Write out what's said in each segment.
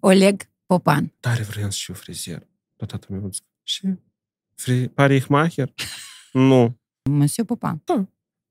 Oleg Popan. Tare vreau să fiu frizier. Dar tata meu zice, ce? Fri... Parihmacher? nu. Monsieur Popan.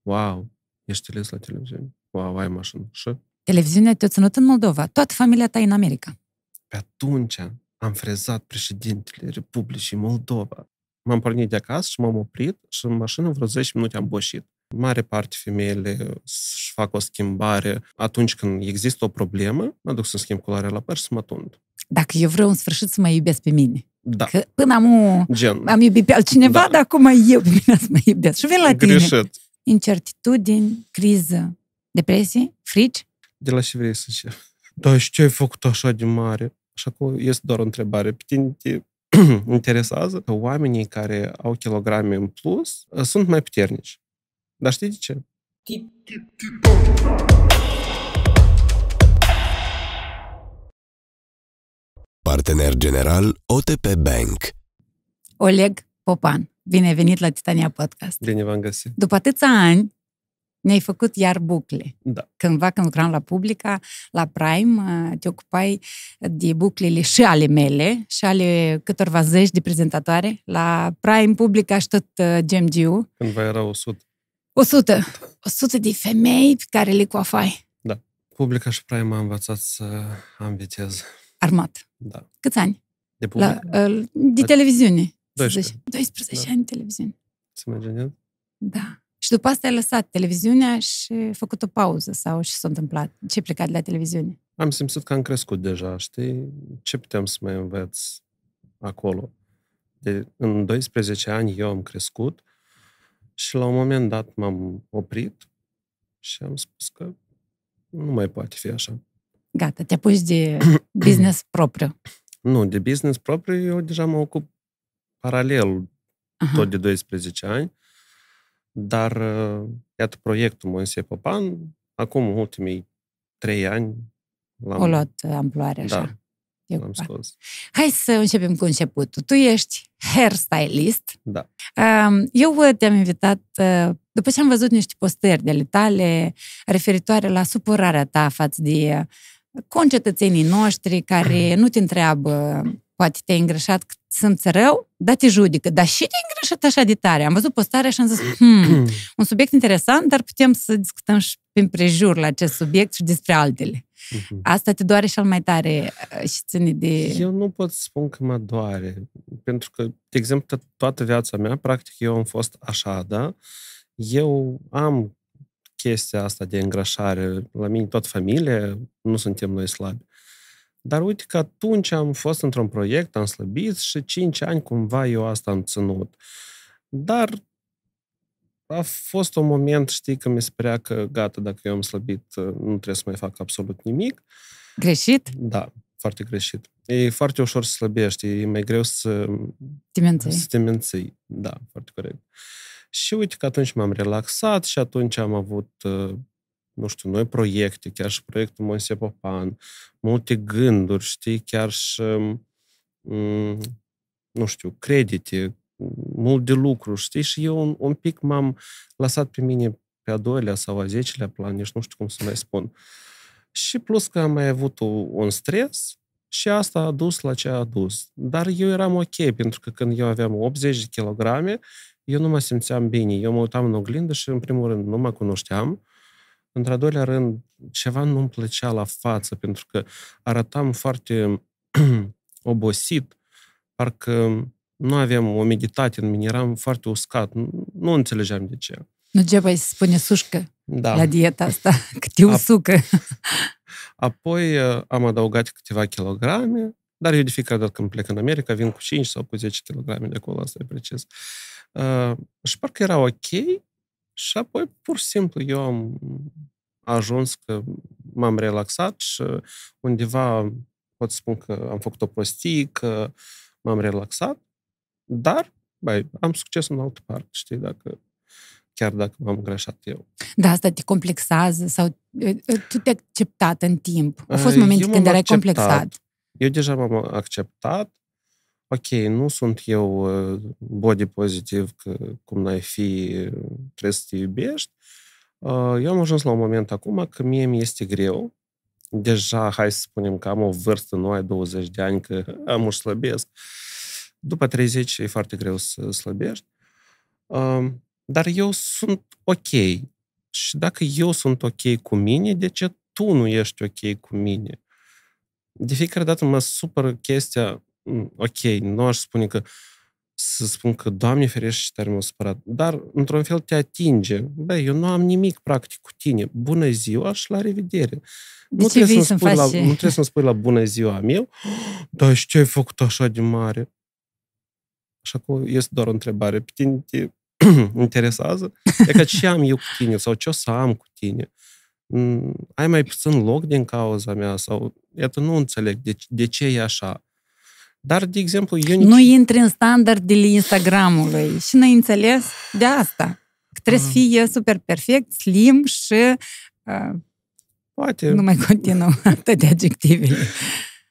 Wow, ești ales la televiziune. Wow, ai mașină. Și Televiziunea te-a ținut în Moldova. Toată familia ta e în America. pe atunci am frezat președintele Republicii Moldova. M-am pornit de acasă și m-am oprit și în mașină vreo 10 minute am boșit. Mare parte femeile își fac o schimbare atunci când există o problemă, mă duc să schimb culoarea la păr și să mă tund. Dacă eu vreau în sfârșit să mă iubesc pe mine. Da, Că până am, gen, am iubit pe altcineva, Da. dar acum eu pe mine să mă iubesc. Și vin la tine. greșit. Incertitudini, criză, depresie, frici. De la ce vrei să cer? Da, și ce ai făcut așa de mare? Așa că este doar o întrebare. Pe tine te interesează că oamenii care au kilograme în plus uh, sunt mai puternici. Dar știi de ce? Partener general OTP Bank. Oleg Popan, bine ai venit la Titania Podcast. Bine v-am găsit. După atâția ani, ne-ai făcut iar bucle. Da. Cândva când lucram la Publica, la Prime, te ocupai de buclele și ale mele și ale câtorva zeci de prezentatoare la Prime, Publica și tot uh, GMG-ul. Cândva era 100. 100. 100 de femei pe care le coafai. Publica și Prime m-a învățat să am viteză. Armat. Da. Câți ani? De La, publică? uh, de televiziune. să 12. zici. 12 Da. ani de televiziune. Ți imaginezi? Da. Și după asta ai lăsat televiziunea și ai făcut o pauză sau ce s-a întâmplat? Ce ai plecat de la televiziune? Am simțit că am crescut deja, știi? Ce putem să mai învăț acolo? De, în 12 ani eu am crescut și la un moment dat m-am oprit și am spus că nu mai poate fi așa. Gata, te apuci de business propriu. Nu, de business propriu eu deja mă ocup paralel Aha. tot de 12 ani, dar uh, iată proiectul Moise Popan, acum în ultimii 3 ani l-am, O luat amploare așa. Da. Te l-am ocupa. scos. Hai să începem cu începutul. Tu ești hairstylist. Da. Um, Eu uh, te-am invitat uh, după ce am văzut niște postări de ale tale referitoare la supărarea ta față de concetățenii noștri care nu te întreabă poate te-ai îngrășat că simți rău, dar te judecă. Dar și te-ai îngrășat așa de tare? Am văzut postarea și am zis, hmm, un subiect interesant, dar putem să discutăm și prin prejur la acest subiect și despre altele. Mhm. Asta te doare cel mai tare uh, și ține de... Eu nu pot să spun că mă doare, pentru că, de exemplu, to- toată viața mea, practic, eu am fost așa, da? Eu am chestia asta de îngrășare. La mine, tot familie, nu suntem noi slabi. Dar uite că atunci am fost într-un proiect, am slăbit și 5 ani cumva eu asta am ținut. Dar a fost un moment, știi, că mi se părea că gata, dacă eu am slăbit, nu trebuie să mai fac absolut nimic. Greșit? Da, foarte greșit. E foarte ușor să slăbești, e mai greu să, Te menții. să te menții. Da, foarte corect. Și uite că atunci m-am relaxat și atunci am avut, uh, nu știu, noi proiecte, chiar și proiectul Moise Popan, multe gânduri, știi, chiar și, mm, nu știu, credite, mult de lucru, știi, și eu un, un pic m-am lăsat pe mine pe a doilea sau a zecelea plan, nici nu știu cum să mai spun. Și plus că am mai avut o, un stres și asta a dus la ce a dus. Dar eu eram ok, pentru că când eu aveam 80 de kilograme, eu nu mă simțeam bine. Eu mă uitam în oglindă și, în primul rând, nu mă cunoșteam. Într-al doilea rând, ceva nu-mi plăcea la față, pentru că arătam foarte obosit, parcă nu aveam umiditate în mine, eram foarte uscat. Nu, nu înțelegeam de ce. Nu degeaba îi se spune sușcă Da. la dieta asta, că te usucă. Apoi uh, am adăugat câteva kilograme, dar eu de fiecare dată când plec în America vin cu 5 sau cu 10 kg de acolo, asta e precis. Uh, și parcă era ok și apoi pur și simplu eu am ajuns că m-am relaxat și undeva pot spun că am făcut o prostie, că m-am relaxat, dar băi, am succes în altă parte, știi, dacă chiar dacă m-am greșat eu. Da, asta te complexează sau uh, tu te-ai acceptat în timp. Au fost Uh, momente eu când m-am erai acceptat. complexat. Eu deja m-am acceptat. Ok, nu sunt eu uh, body pozitiv, că cum n-ai fi, uh, trebuie să te iubești. Uh, Eu am ajuns la un moment acum că mie mi este greu deja, hai să spunem că am o vârstă, nu ai 20 de ani, că am o slăbesc. După 30 e foarte greu să slăbești. Um, dar eu sunt ok. Și dacă eu sunt ok cu mine, de ce tu nu ești ok cu mine? De fiecare dată mă supără chestia, mm, ok, nu aș spune că să spun că, Doamne ferește și tare m-a supărat, dar într-un fel te atinge. Bă, eu nu am nimic practic cu tine. Bună ziua și la revedere. De nu, ce trebuie vii să-mi să-mi spui faci- la, nu trebuie să-mi spui la bună ziua meu, dar și ce ai făcut așa de mare? Așa că este doar o întrebare. Pe tine te interesează? E că ce am eu cu tine sau ce o să am cu tine? Mm, Ai mai puțin loc din cauza mea sau... Iată, nu înțeleg de, de ce e așa. Dar, de exemplu, eu nici... Nu intri în standardele Instagramului și n-ai înțeles de asta. Că trebuie să Ah. fie super perfect, slim și uh, Poate, nu mai continuă atât de adjectivele.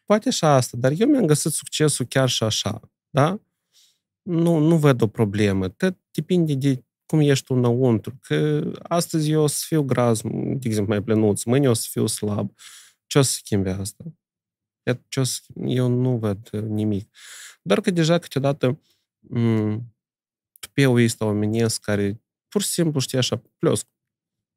poate și asta, dar eu mi-am găsit succesul chiar și așa, da? Nu, nu văd o problemă. Tot depinde de cum ești tu înăuntru. Că astăzi eu o să fiu gras, de exemplu, mai plenuț, mâine o să fiu slab. Ce o să schimbe asta? Iată, Ce o să... Eu nu văd uh, nimic. Doar că deja câteodată m- tupeul este omenesc care pur și simplu, știi, așa, plus,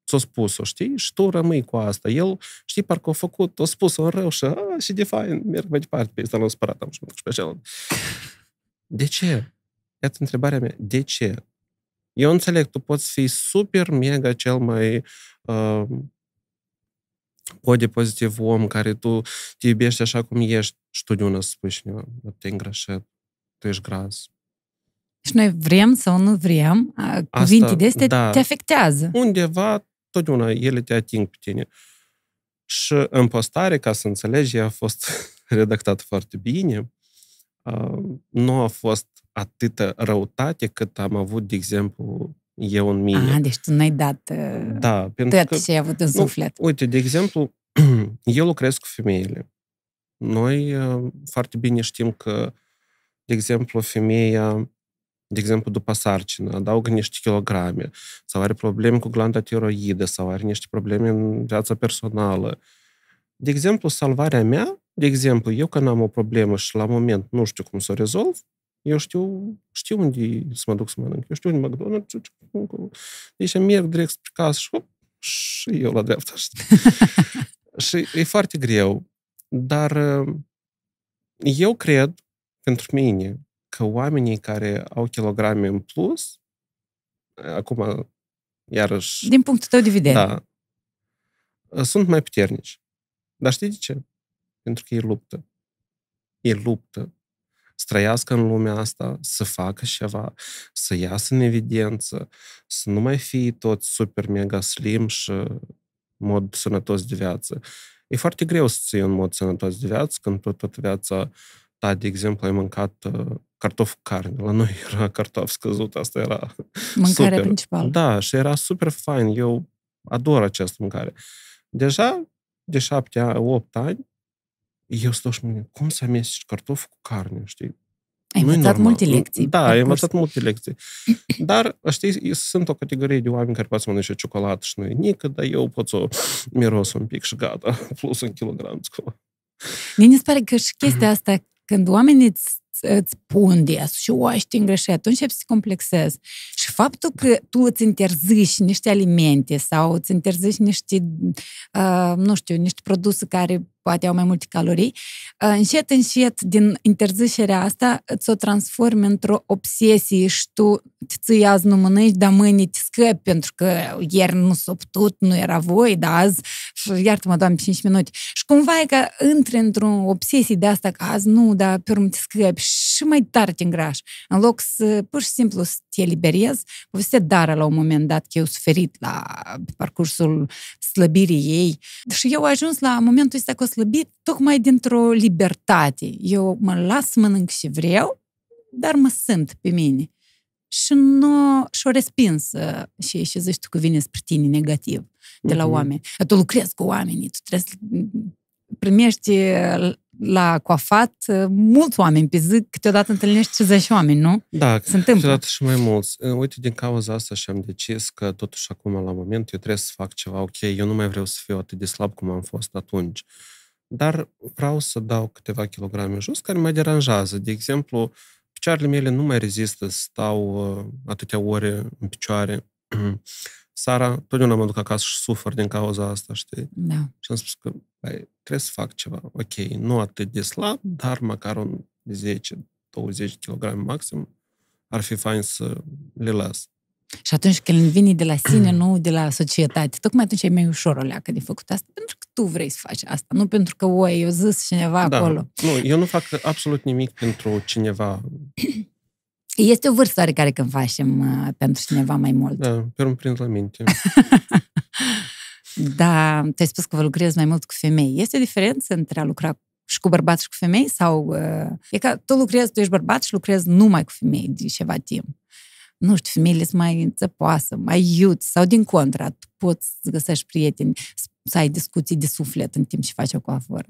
ți-a spus-o, știi? Și tu rămâi cu asta. El, știi, parcă a făcut, a spus-o în rău și, a, și de fain, merg mai departe, pe ăsta l-am spărat, am și mă duc și pe celălalt. De ce? Iată întrebarea mea. De ce? Eu înțeleg, tu poți fi super, mega, cel mai uh, body pozitiv om care tu te iubești așa cum ești și tu de una să spui cineva, "Bă, te îngrășat, tu ești gras. Și noi vrem sau nu vrem, uh, cuvinte de astea da. te afectează. Undeva, totdeauna ele te ating pe tine. Și în postare, ca să înțelegi, ea a fost redactat foarte bine. Uh, Nu a fost atâtă răutate cât am avut, de exemplu, eu în mine. Ah, deci tu n-ai dat uh, da, pentru că... tot ce ai avut în suflet. Uite, de exemplu, eu lucrez cu femeile. Noi uh, foarte bine știm că, de exemplu, femeia, de exemplu, după sarcină, adaugă niște kilograme, sau are probleme cu glanda tiroidă, sau are niște probleme în viața personală. De exemplu, salvarea mea, de exemplu, eu când am o problemă și la moment nu știu cum să o rezolv, eu știu, știu unde să mă duc să mănânc. Eu știu unde McDonald's, știu ce- cum- deci merg direct spre casă și hop, și eu la dreapta. știi? și e foarte greu. Dar uh, eu cred, pentru mine, că oamenii care au kilograme în plus, acum, iarăși, Din punctul tău de vedere. da, sunt mai puternici. Dar știi de ce? Pentru că ei luptă. Ei luptă să trăiască în lumea asta, să facă ceva, să iasă în evidență, să nu mai fie tot super mega slim și mod sănătos de viață. E foarte greu să ții în mod sănătos de viață când tu tot viața ta, de exemplu, ai mâncat uh, cartofi cu carne. La noi era cartof scăzut, asta era Mâncarea super. principală. Da, și era super fain. Eu ador această mâncare. Deja, de șapte, ani, opt ani, eu stau și mă gândesc, cum să amesteci cartofi cu carne, știi? Ai Nu-i învățat normal. multe lecții. Da, ai parcurs. învățat multe lecții. Dar, știi, sunt o categorie de oameni care poate să mănânce ciocolată și nu e nică, dar eu pot să o miros un pic și gata, plus un kilogram. țicova. Mie mi se pare că și chestia asta, când oamenii îți, îți pun des și o, ești îngreșat, tu începi să te complexezi. Și faptul că tu îți interzici niște alimente sau îți interzici niște, uh, nu știu, niște produse care poate au mai multe calorii, uh, încet, încet, din interzicerea asta, îți o transformi într-o obsesie și tu te ții azi nu mănânci, dar mâine te scăpi pentru că ieri nu s-a putut, nu era voi, dar azi, și iartă-mă, doamne, 5 minute. Și cumva e că intri într-o obsesie de asta, că azi nu, dar pe urmă te scăpi și mai tare te îngrași. În loc să pur și simplu să te eliberezi, povestea Dara la un moment dat că eu suferit la pe parcursul slăbirii ei. Și eu am ajuns la momentul ăsta că o slăbit tocmai dintr-o libertate. Eu mă las să mănânc și vreau, dar mă simt pe mine. Și nu și-o respins uh, și, și zici tu că vine spre tine negativ de la Mhm. oameni. Tu lucrezi cu oamenii, tu trebuie să primești uh, la coafat uh, mulți oameni pe zi, câteodată întâlnești 50 oameni, nu? Da, Se întâmplă. câteodată și mai mulți. Uh, Uite, din cauza asta și-am decis că totuși acum, la moment, eu trebuie să fac ceva. Ok, eu nu mai vreau să fiu atât de slab cum am fost atunci. Dar vreau să dau câteva kilograme jos care mă deranjează. De exemplu, picioarele mele nu mai rezistă să stau uh, atâtea ore în picioare. Sara, totdeauna mă duc acasă și sufăr din cauza asta, știi? Da. Și am spus că băi, trebuie să fac ceva. Ok, nu atât de slab, dar măcar un 10-20 kg maxim ar fi fain să le las. Și atunci când vine de la sine, nu de la societate, tocmai atunci e mai ușor o leacă de făcut asta, pentru că tu vrei să faci asta, nu pentru că, oi, eu zis cineva da. acolo. Nu, eu nu fac absolut nimic pentru cineva. Este o vârstă oarecare când facem uh, pentru cineva mai mult. Da, pe urmă prind la minte. Da, tu ai spus că vă lucrezi mai mult cu femei. Este o diferență între a lucra și cu bărbați și cu femei? Sau uh, e ca tu lucrezi, tu ești bărbat și lucrezi numai cu femei de ceva timp? Nu știu, femeile sunt mai înțăpoasă, mai iuți, sau din contra, tu poți să găsești prieteni, să ai discuții de suflet în timp ce faci o coaforă.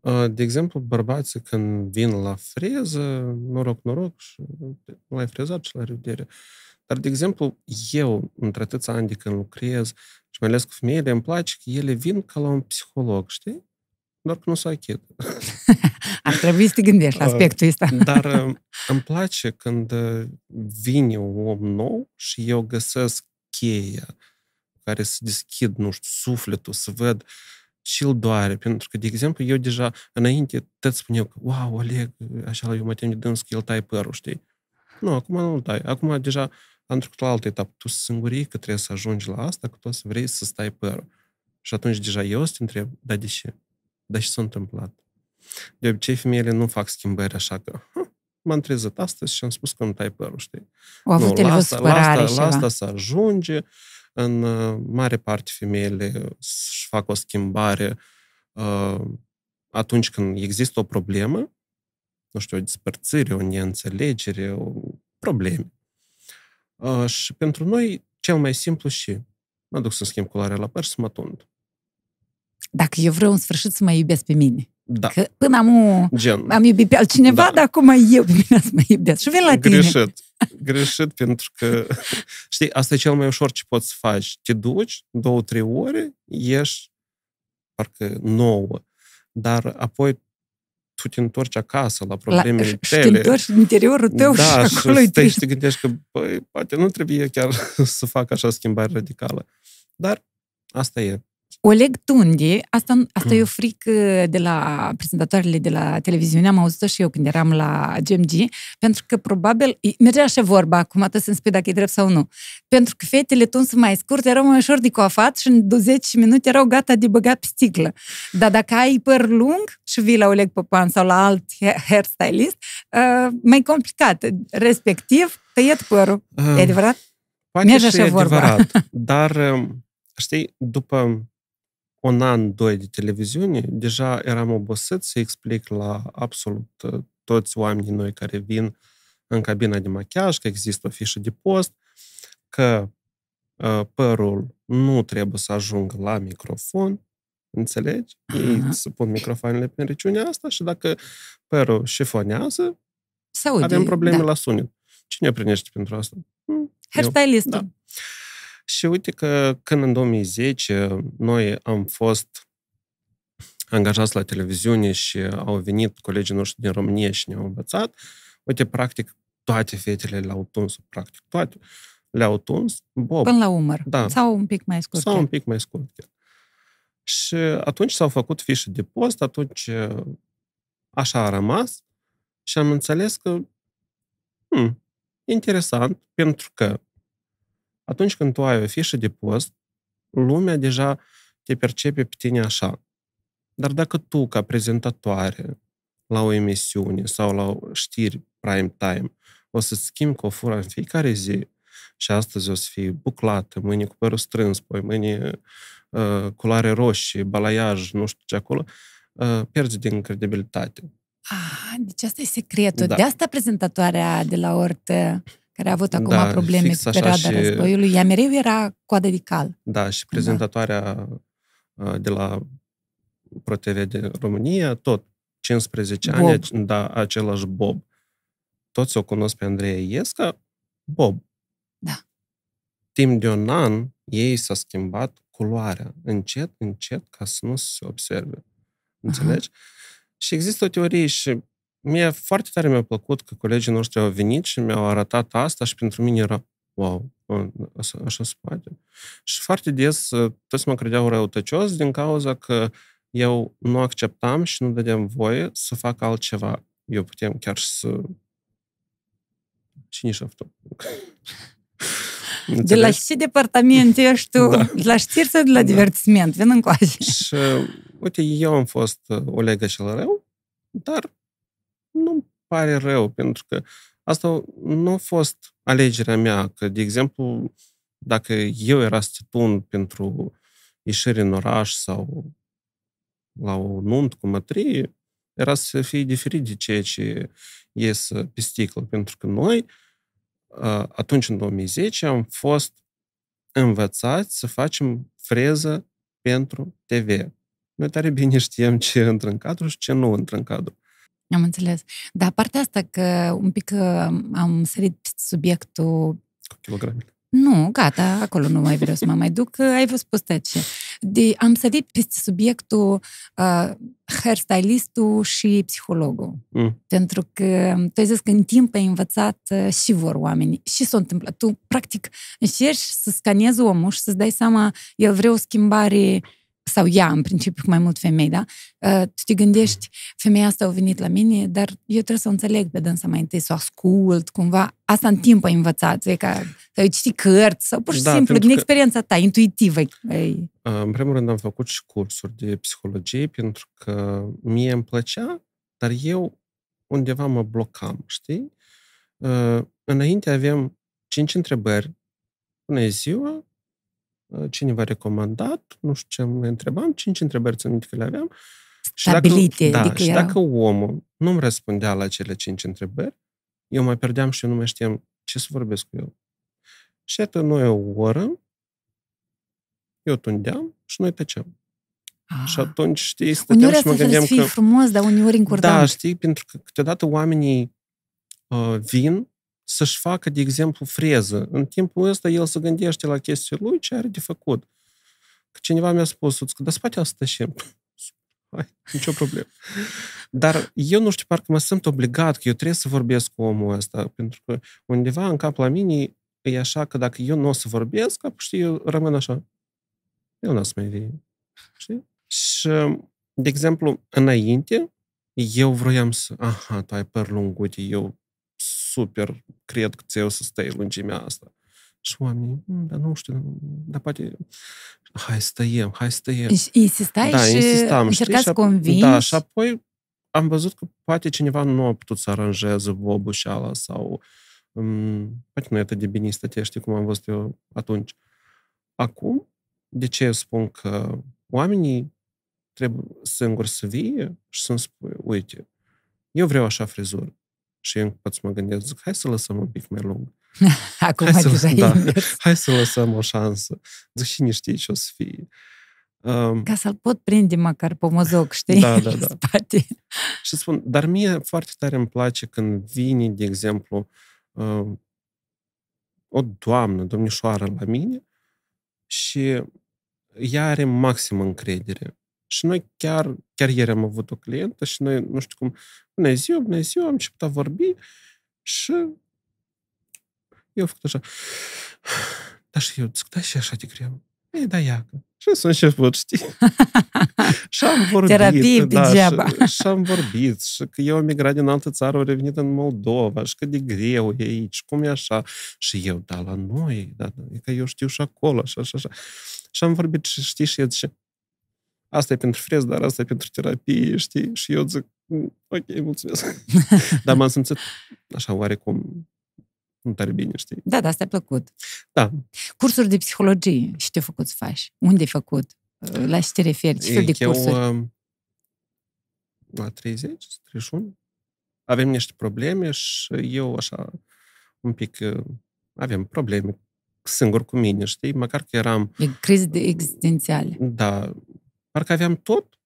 Uh, De exemplu, bărbații când vin la freză, noroc, noroc, și l-ai frezat și la revedere. Dar, de exemplu, eu, între atâția ani de când lucrez, și mai ales cu femeile, îmi place că ele vin ca la un psiholog, știi? Doar că nu s-o achit. Ar trebui să te gândești la aspectul ăsta. Dar uh, îmi place când uh, vine un om nou și eu găsesc cheia care să deschid, nu știu, sufletul, să văd și îl doare. Pentru că, de exemplu, eu deja înainte tot spuneau că, wow, Oleg, așa eu mă tem de dâns că el tai părul, știi? Nu, acum nu-l tai. Acum deja am trecut la altă etapă. Tu singurii că trebuie să ajungi la asta, că tu o să vrei să stai părul. Și atunci deja eu o să te întreb, dar de ce? Dar ce s-a întâmplat? De obicei, femeile nu fac schimbări așa că, "Hă, m-am trezit astăzi și am spus că îmi tai părul, știi? Au avut Nu, ele la o asta, la supărare asta, și la ceva. asta se ajunge. În uh, mare parte femeile își fac o schimbare uh, atunci când există o problemă, nu știu, o despărțire, o neînțelegere, o probleme. Uh, și pentru noi, cel mai simplu și mă duc să schimb culoarea la păr și să mă tund. Dacă eu vreau în sfârșit să mă iubesc pe mine. Da, Că până am, gen. am iubit pe altcineva, Da. dar acum eu pe mine să mă iubesc. Și vin la tine. Greșit. Greșit pentru că, știi, asta e cel mai ușor ce poți să faci. Te duci, două, trei ore, ieși parcă nouă. Dar apoi tu te întorci acasă la La, problemele și te tale. întorci în interiorul tău da, și acolo e și stai și trist. te gândești că, băi, poate nu trebuie chiar să fac așa schimbare radicală. Dar asta e. Oleg Tundi, asta, asta e o frică de la prezentatoarele de la televiziune, am auzit-o și eu când eram la GMG, pentru că probabil, mergea așa vorba, acum atât să-mi spui dacă e drept sau nu, pentru că fetele tuns mai scurte erau mai ușor de coafat și în 20 minute erau gata de băgat pe sticlă. Dar dacă ai păr lung și vii la Oleg Popan sau la alt ha- hairstylist, uh, mai complicat. Respectiv, tăiet părul. E Uh, adevărat? Poate Merge și așa e vorba. adevărat, dar, um, știi, după un an, doi de televiziune, deja eram obosit să explic la absolut uh, toți oamenii noi care vin în cabina de machiaj că există o fișă de post, că uh, părul nu trebuie să ajungă la microfon, înțelegi? Ei Aha. să pun microfoanele pe regiunea asta și dacă părul șifonează, Se aude. avem probleme da. la sunet. Cine primește pentru asta? Hmm, eu. Hairstylistul. Da. Și uite că când în 2010 noi am fost angajați la televiziune și au venit colegii noștri din România și ne-au învățat, uite, practic, toate fetele le-au tuns, practic toate le-au tuns, bob, Până la umăr. Da. Sau un pic mai scurt. sau chiar. un pic mai scurt. chiar. Și atunci s-au făcut fișe de post, atunci așa a rămas și am înțeles că hmm, interesant, pentru că atunci când tu ai o fișă de post, lumea deja te percepe pe tine așa. Dar dacă tu, ca prezentatoare la o emisiune sau la o știri prime time, o să-ți schimbi cofura în fiecare zi și astăzi o să fie buclată, mâine cu părul strâns, poi mâine uh, culoare roșie, balaiaj, nu știu ce acolo, uh, pierzi din credibilitate. Ah, deci asta e secretul. Da. De asta prezentatoarea de la ORT, care a avut acum Da, probleme fix cu așa perioada și- războiului, ea mereu era coadă de cal. Da, și prezentatoarea uh, de la ProTV de România, tot 15 Bob. ani, da, același Bob. Toți o cunosc pe Andreea Iesca, Bob. Da. Timp de un an, ei s-a schimbat culoarea, încet, încet, ca să nu se observe. Înțelegi? Și există o teorie și mie foarte tare mi-a plăcut că colegii noștri au venit și mi-au arătat asta și pentru mine era wow, așa, așa se poate. Și foarte des toți mă credeau răutăcios din cauza că eu nu acceptam și nu dădeam voie să fac altceva. Eu putem chiar să... Cine și De la ce departament ești tu? Da. De la știri sau de la da. divertisment? Vin încoace. Și, uite, eu am fost Olega cel rău, dar nu pare rău, pentru că asta nu a fost alegerea mea, că, de exemplu, dacă eu era să tun pentru ieșire în oraș sau la o nunt cu mătrie, era să fie diferit de ceea ce ies pe sticlă, pentru că noi, atunci, în 2010, am fost învățați să facem freză pentru TV. Noi tare bine știam ce intră în cadru și ce nu intră în cadru. Am înțeles. Dar partea asta că un pic am sărit subiectul... Cu kilogramele. Nu, gata, acolo nu mai vreau să mă mai duc, ai văzut postăci. De, am sărit peste subiectul uh, hairstylistul și psihologul. Mm. Pentru că tu ai zis că în timp ai învățat uh, și vor oamenii. Și s-a întâmplat. Tu, practic, încerci să scanezi omul și să-ți dai seama, el vrea o schimbare sau ea, în principiu, cu mai mult femei, da? Uh, tu te gândești, femeia asta a venit la mine, dar eu trebuie să o înțeleg pe dânsa mai întâi, să o ascult, cumva. Asta în timp ai învățat, e ca să ai citit cărți sau pur și da, simplu, din experiența ta, intuitivă. Ai... În primul rând am făcut și cursuri de psihologie pentru că mie îmi plăcea, dar eu undeva mă blocam, știi? Uh, înainte avem cinci întrebări. Bună ziua, cineva recomandat, nu știu ce mă întrebam, cinci întrebări țin minte că le aveam. Stabilite. Și dacă, da, adică și erau... dacă omul nu îmi răspundea la cele cinci întrebări, eu mai perdeam și eu nu mai știam ce să vorbesc cu el. Și iată, noi o oră, eu tundeam și noi tăceam. Ah. Și atunci, știi, stăteam uneori și mă gândeam că... Uneori frumos, dar uneori încurdant. Da, știi, pentru că câteodată oamenii uh, vin să-și facă, de exemplu, freză. În timpul ăsta el se gândește la chestia lui ce are de făcut. Că cineva mi-a spus, că da spate asta și Hai, nicio problemă. Dar eu nu știu, parcă mă simt obligat că eu trebuie să vorbesc cu omul ăsta, pentru că undeva în cap la mine e așa că dacă eu nu o să vorbesc, știi, eu rămân așa. Eu nu o să mai vii. Știi? Și, de exemplu, înainte, eu vroiam să, aha, tu ai păr lung, uite, eu super cred că ți o să stai lungimea asta. Și oamenii, mm, dar nu știu, dar poate, hai să tăiem, hai să tăiem. Insistai da, și insistam, încercați să convingi. Da, și apoi am văzut că poate cineva nu a putut să aranjeze bobușeala sau um, poate nu e atât de bine stătea, știi cum am văzut eu atunci. Acum, de ce spun că oamenii trebuie singuri să vie și să-mi spui, uite, eu vreau așa frizură și eu pot să mă gândesc, zic, hai să lăsăm un pic mai lung. Acum hai deja să, da, hai să lăsăm o șansă. Zic, și știe ce o să fie. Um, Ca să-l pot prinde măcar pe mozoc, știi? Da, da, da. Spate. Și spun, dar mie foarte tare îmi place când vine, de exemplu, uh, o doamnă, domnișoară la mine și ea are maximă încredere. Și noi chiar, chiar ieri am avut o clientă și noi, nu știu cum, bună ziua, bună ziua, am început a vorbi și eu am făcut așa. Da, și eu zic, da, și așa de greu. Ei, da, iacă. Și să început, știi? și am vorbit. Terapie da, degeaba. Și, și, am vorbit. Și că eu am migrat din altă țară, am revenit în Moldova și cât de greu e aici, cum e așa. Și eu, da, la noi, da, da, e că eu știu și acolo, așa, așa, așa. Și am vorbit și știi, și el zice, asta e pentru frez, dar asta e pentru terapie, știi? Și eu zic, mm, ok, mulțumesc. dar m-am simțit așa oarecum nu tare bine, știi? Da, da, asta a plăcut. Da. Cursuri de psihologie, ce te-ai făcut să faci? Unde ai făcut? La ce te referi? Ce fel de eu, cursuri? um, la 30, 31, avem niște probleme și eu așa un pic uh, avem probleme singur cu mine, știi? Măcar că eram... E crize de existențiale. Da, parcă aveam tot,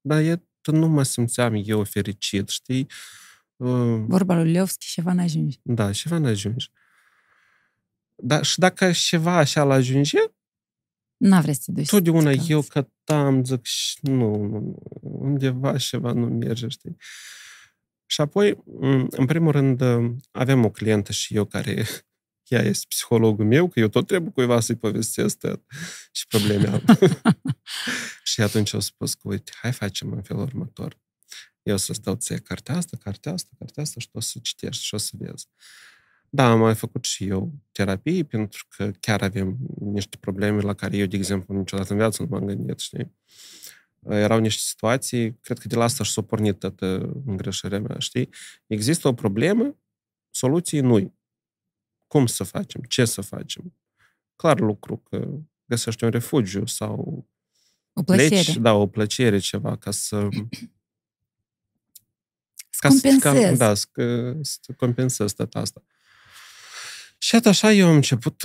dar e nu mă simțeam eu fericit, știi? Uh, Vorba lui Leovski, ceva n-ajungi. Da, ceva n-ajungi. Da, și dacă ceva așa la ajunge, N-a vrea să te duci. totdeauna să-ți eu cauți. cătam, zic, "Și nu, nu, nu, undeva ceva nu merge, știi? Și apoi, m, în primul rând, avem o clientă și eu care ea este psihologul meu, că eu tot trebuie cuiva să-i povestesc tot și probleme am. și atunci au spus că, uite, hai facem în felul următor. Eu o să stau ție cartea asta, cartea asta, cartea asta și tu o să citești și o să vezi. Da, am mai făcut și eu terapii, pentru că chiar avem niște probleme la care eu, de exemplu, niciodată în viață nu m-am gândit, știi? Erau niște situații, cred că de la asta și s-a pornit toată îngreșarea mea, știi? Există o problemă, soluții nu Cum să facem? Ce să facem? Clar lucru că găsești un refugiu sau O plăcere. pleci, da, o plăcere, ceva, ca să... Să compensezi. Ca, da, să, să compensez tot asta. Și atât așa eu am început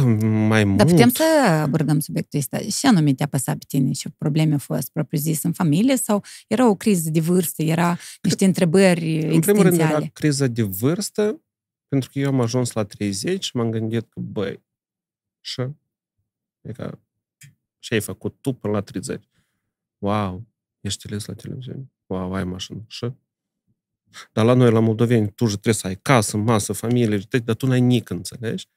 mai mult. Dar putem să abordăm subiectul ăsta. Ce anume te-a păsat pe tine? Ce probleme au fost propriu-zis în familie sau era o criză de vârstă, era niște întrebări În primul rând era existențiale? criza de vârstă, pentru că eu am ajuns la 30 și m-am gândit că, băi, și? E ca, ce ai făcut tu până la 30? Wow, ești ales la televiziune. Wow, ai mașină. Și? Dar la noi, la moldoveni, tu же trebuie să ai casă, masă, familie, dar tu n-ai nic, înțelegi?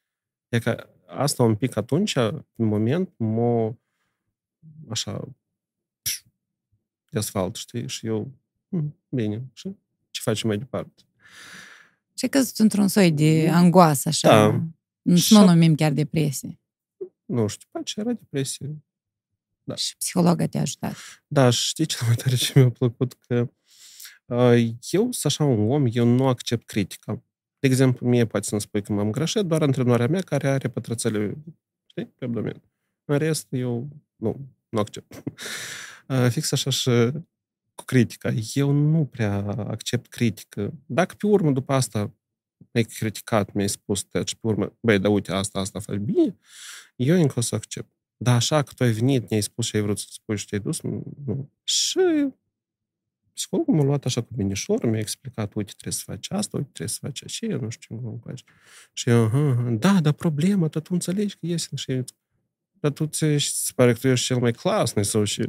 E că asta un pic atunci, în moment, mă așa de asfalt, știi? Și eu, "Hm, bine, și ce facem mai departe? Și ai căzut într-un soi de angoasă, așa. Da. Nu Și- nu numim chiar depresie. Nu știu, după aceea era depresie. Da. Și psihologa te-a ajutat. Da, și știi ce mai tare ce mi-a plăcut? Că uh, eu sunt așa un om, eu nu accept critica. De exemplu, mie poate să-mi spui că m-am greșit, doar antrenoarea mea care are pătrățele, știi, pe abdomen. În rest, eu nu, nu accept. Uh, fix așa și cu critica. Eu nu prea accept critică. Dacă pe urmă, după asta, mi-ai criticat, mi-ai spus tot și pe urmă, băi, da uite, asta, asta faci bine, eu încă o să accept. Da, așa că tu ai venit, ne-ai spus și ai vrut să spui și te-ai dus, nu. nu. Și psihologul m-a luat așa cu binișor, mi-a explicat, uite, trebuie să faci asta, uite, trebuie să faci aceea, nu știu cum faci. Și eu, aha, aha, da, dar problema, dar tu înțelegi că este și eu, dar tu ți se pare că tu ești cel mai clasnic sau și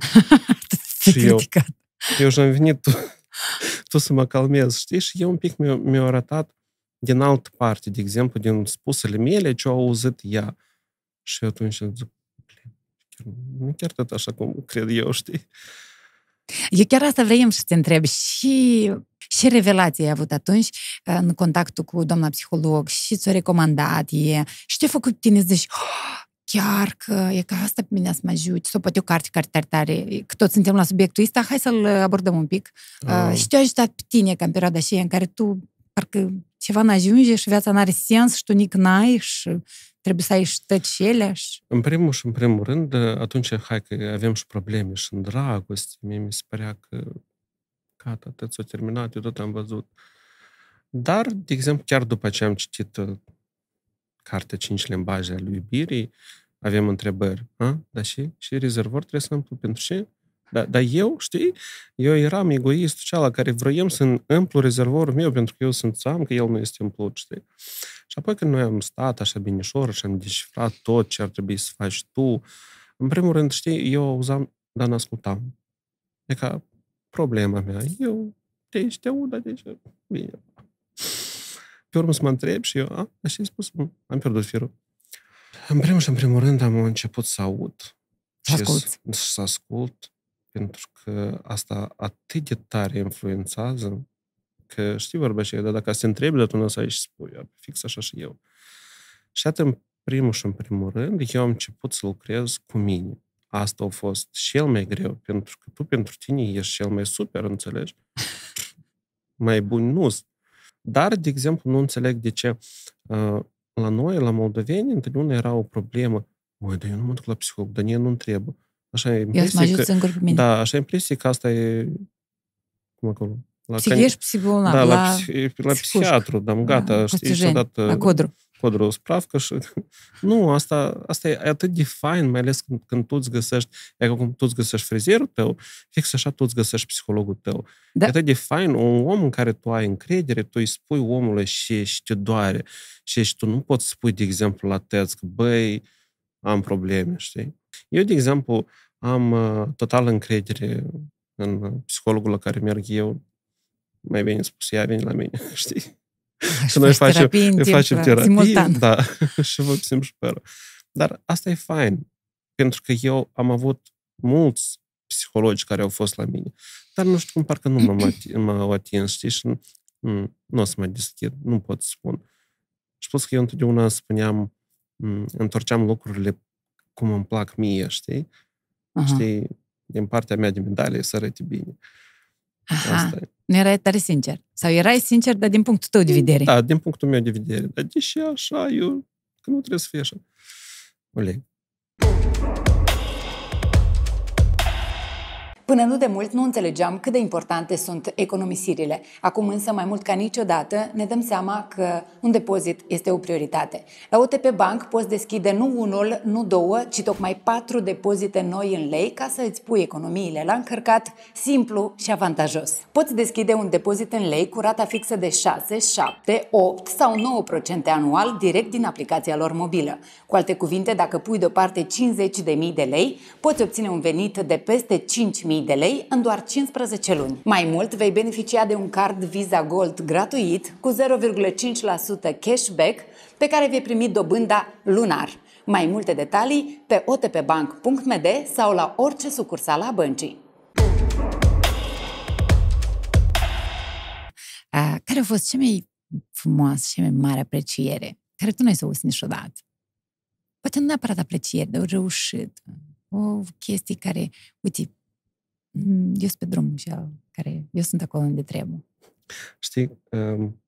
Și eu. Criticat. eu și am venit tu, tu să mă calmezi, știi? Și eu un pic mi-a, mi arătat din altă parte, de exemplu, din spusele mele, ce au auzit ea. Și eu atunci zic, "Blin, chiar, nu chiar tot așa cum cred eu, știi? Eu chiar asta vrem să te întreb. Și ce revelație ai avut atunci în contactul cu doamna psiholog și ți-o recomandat e și te-a făcut pe tine să zici "Oh, chiar că e ca asta pe mine să mă ajute sau poate o carte care tare tare, că toți suntem la subiectul ăsta, hai să-l abordăm un pic. Uh, Ah. și te-a ajutat pe tine ca în perioada aceea în care tu parcă ceva n-ajunge și viața n-are sens și tu nici n-ai și trebuie să ai și tăcelea și... În primul și în primul rând, atunci, hai că avem și probleme și în dragoste, mie mi se părea că gata, tot s-a terminat, eu tot am văzut. Dar, de exemplu, chiar după ce am citit uh, cartea Cinci limbaje ale iubirii, avem întrebări. A? Dar și, și rezervor trebuie să împlu pentru ce? Dar, dar eu, știi, eu eram egoistul cealaltă care vroiam să împlu rezervorul meu pentru că eu simțeam că el nu este umplut, știi? Și apoi când noi am stat așa binișor și am descifrat tot ce ar trebui să faci tu, în primul rând, știi, eu auzam, dar n-ascultam. E ca problema mea. Eu de aici te aud, dar de aici, bine. Pe urmă să mă întreb și eu, a, așa ai spus, "Mm, am pierdut firul. În primul și în primul rând am început să aud Să și asculți. să, să ascult, pentru că asta atât de tare influențează că știi vorba aceea, dar dacă se întrebi, dar tu nu o să ai și spui, "A, fix așa și eu. Și atât în primul și în primul rând, eu am început să lucrez cu mine. Asta a fost cel mai greu, pentru că tu pentru tine ești cel mai super, înțelegi? Mai bun nu Dar, de exemplu, nu înțeleg de ce uh, la noi, la moldoveni, întotdeauna era o problemă. Oi, dar eu nu mă duc la psiholog, dar mie nu trebuie. Așa e Eu să mă impresie ajut că, singur pe mine. da, așa e impresie că asta e cum acolo? La Psihiatri, psiholog, da, la, la, psi- la psihușc. psihiatru, dar gata, la știi, și Costijeni, odată... la Codru. Codul spravcă și... Nu, asta, asta e atât de fain, mai ales când, când tu îți găsești, e ca cum tu îți găsești frizierul tău, fix așa tu îți găsești psihologul tău. Da. E atât de fain, un om în care tu ai încredere, tu îi spui omului și, și te doare. Și, și tu nu poți spui, de exemplu, la test că, băi, am probleme, știi? Eu, de exemplu, am uh, total încredere în psihologul la care merg eu, mai bine spus, ea vine la mine, știi? Și noi facem, în facem terapie, simultan. da, și vă simt și pe Dar asta e fain, pentru că eu am avut mulți psihologi care au fost la mine, dar nu știu cum, parcă nu m-am m-au atins, știi, și nu, nu o să mă deschid, nu pot să spun. Și plus că eu întotdeauna spuneam, întorceam lucrurile cum îmi plac mie, știi? Aha. Știi, din partea mea de medalie să arăte bine. Aha. Asta e. Nu erai tare sincer. Sau erai sincer, dar din punctul tău de vedere. Da, din punctul meu de vedere. Dar deși așa, eu, că nu trebuie să fie așa. Oleg. Până nu de mult nu înțelegeam cât de importante sunt economisirile. Acum însă, mai mult ca niciodată, ne dăm seama că un depozit este o prioritate. La OTP Bank poți deschide nu unul, nu două, ci tocmai patru depozite noi în lei ca să îți pui economiile la încărcat, simplu și avantajos. Poți deschide un depozit în lei cu rata fixă de 6, 7, 8 sau 9% anual direct din aplicația lor mobilă. Cu alte cuvinte, dacă pui deoparte 50.000 de lei, poți obține un venit de peste 5.000 de lei în doar 15 luni. Mai mult, vei beneficia de un card Visa Gold gratuit cu 0,5% cashback pe care vei primi dobânda lunar. Mai multe detalii pe otpbank.md sau la orice sucursală a băncii. A, care a fost cea mai frumoasă și mai mare apreciere? Care tu nu ai să auzi niciodată? Poate nu neapărat apreciere, dar o reușit. O chestie care, uite, Mm, eu sunt pe drum și care eu sunt acolo unde trebuie. Știi, um,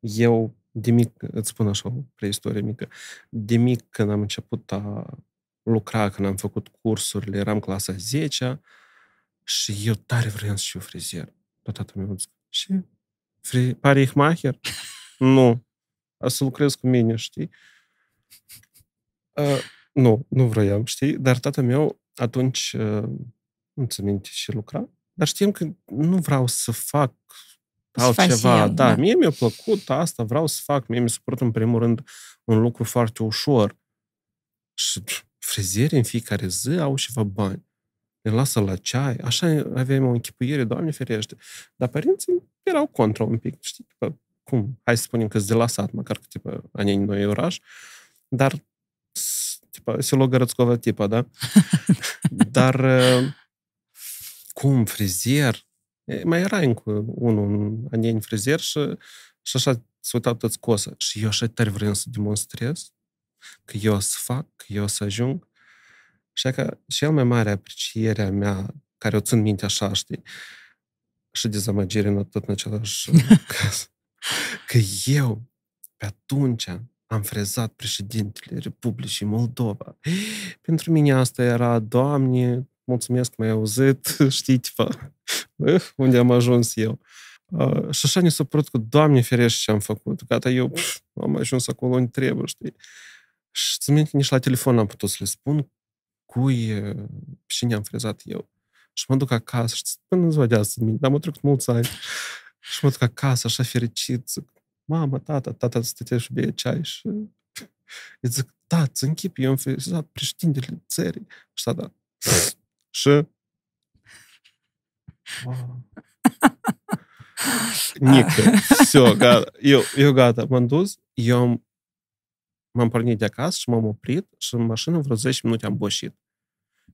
eu de mic, îți spun așa o preistorie mică, de mic când am început a lucra, când am făcut cursurile, eram clasa 10 și eu tare vreau să fiu frizier. Tot tata mi-a zis, și fri, parihmacher? nu. A să lucrez cu mine, știi? Uh, nu, nu vroiam, știi? Dar tata meu atunci uh, nu țin minte ce lucram, dar știam că nu vreau să fac să altceva. El, da, da, mie mi-a plăcut asta, vreau să fac. Mie mi s-a părut, în primul rând, un lucru foarte ușor. Și frezierii în fiecare zi au și ceva bani. Ne lasă la ceai. Așa aveam o închipuire, Doamne ferește. Dar părinții erau contra un pic, știi? Tipă, cum? Hai să spunem că de la sat, măcar că, tipă, anii noi oraș. Dar, tipă, se logărățcovă tipa, da? dar ă, cum frizier, mai era încă unul în aneni frizier și, și așa se uitau toți cosă. Și eu așa tare vreau să demonstrez că eu o să fac, că eu o să ajung. Și că cel mai mare apreciere a mea, care o țin minte așa, știi, și dezamăgire în tot în același caz, că eu, pe atunci, am frezat președintele Republicii Moldova. Pentru mine asta era, Doamne, mulțumesc, m-ai auzit, știi, tipa, unde am ajuns eu. Uh, și așa ne s-a părut că, Doamne ferește ce am făcut. Gata, eu pf, am ajuns acolo unde trebuie, știi? Și ți minte, nici la telefon n-am putut să le spun cui și ne-am frezat eu. Și mă duc acasă și până în ziua de astăzi, dar mă trecut mulți ani. Și mă duc acasă, așa fericit, zic, mamă, tata, tata stătea și bea ceai și îți zic, da, ți închip, eu am frezat președintele țării. Și tata, și... Nică, все, gata. Eu, eu gata, m-am dus, eu am, m-am pornit de acasă și m-am oprit și în mașină vreo 10 minute am boșit.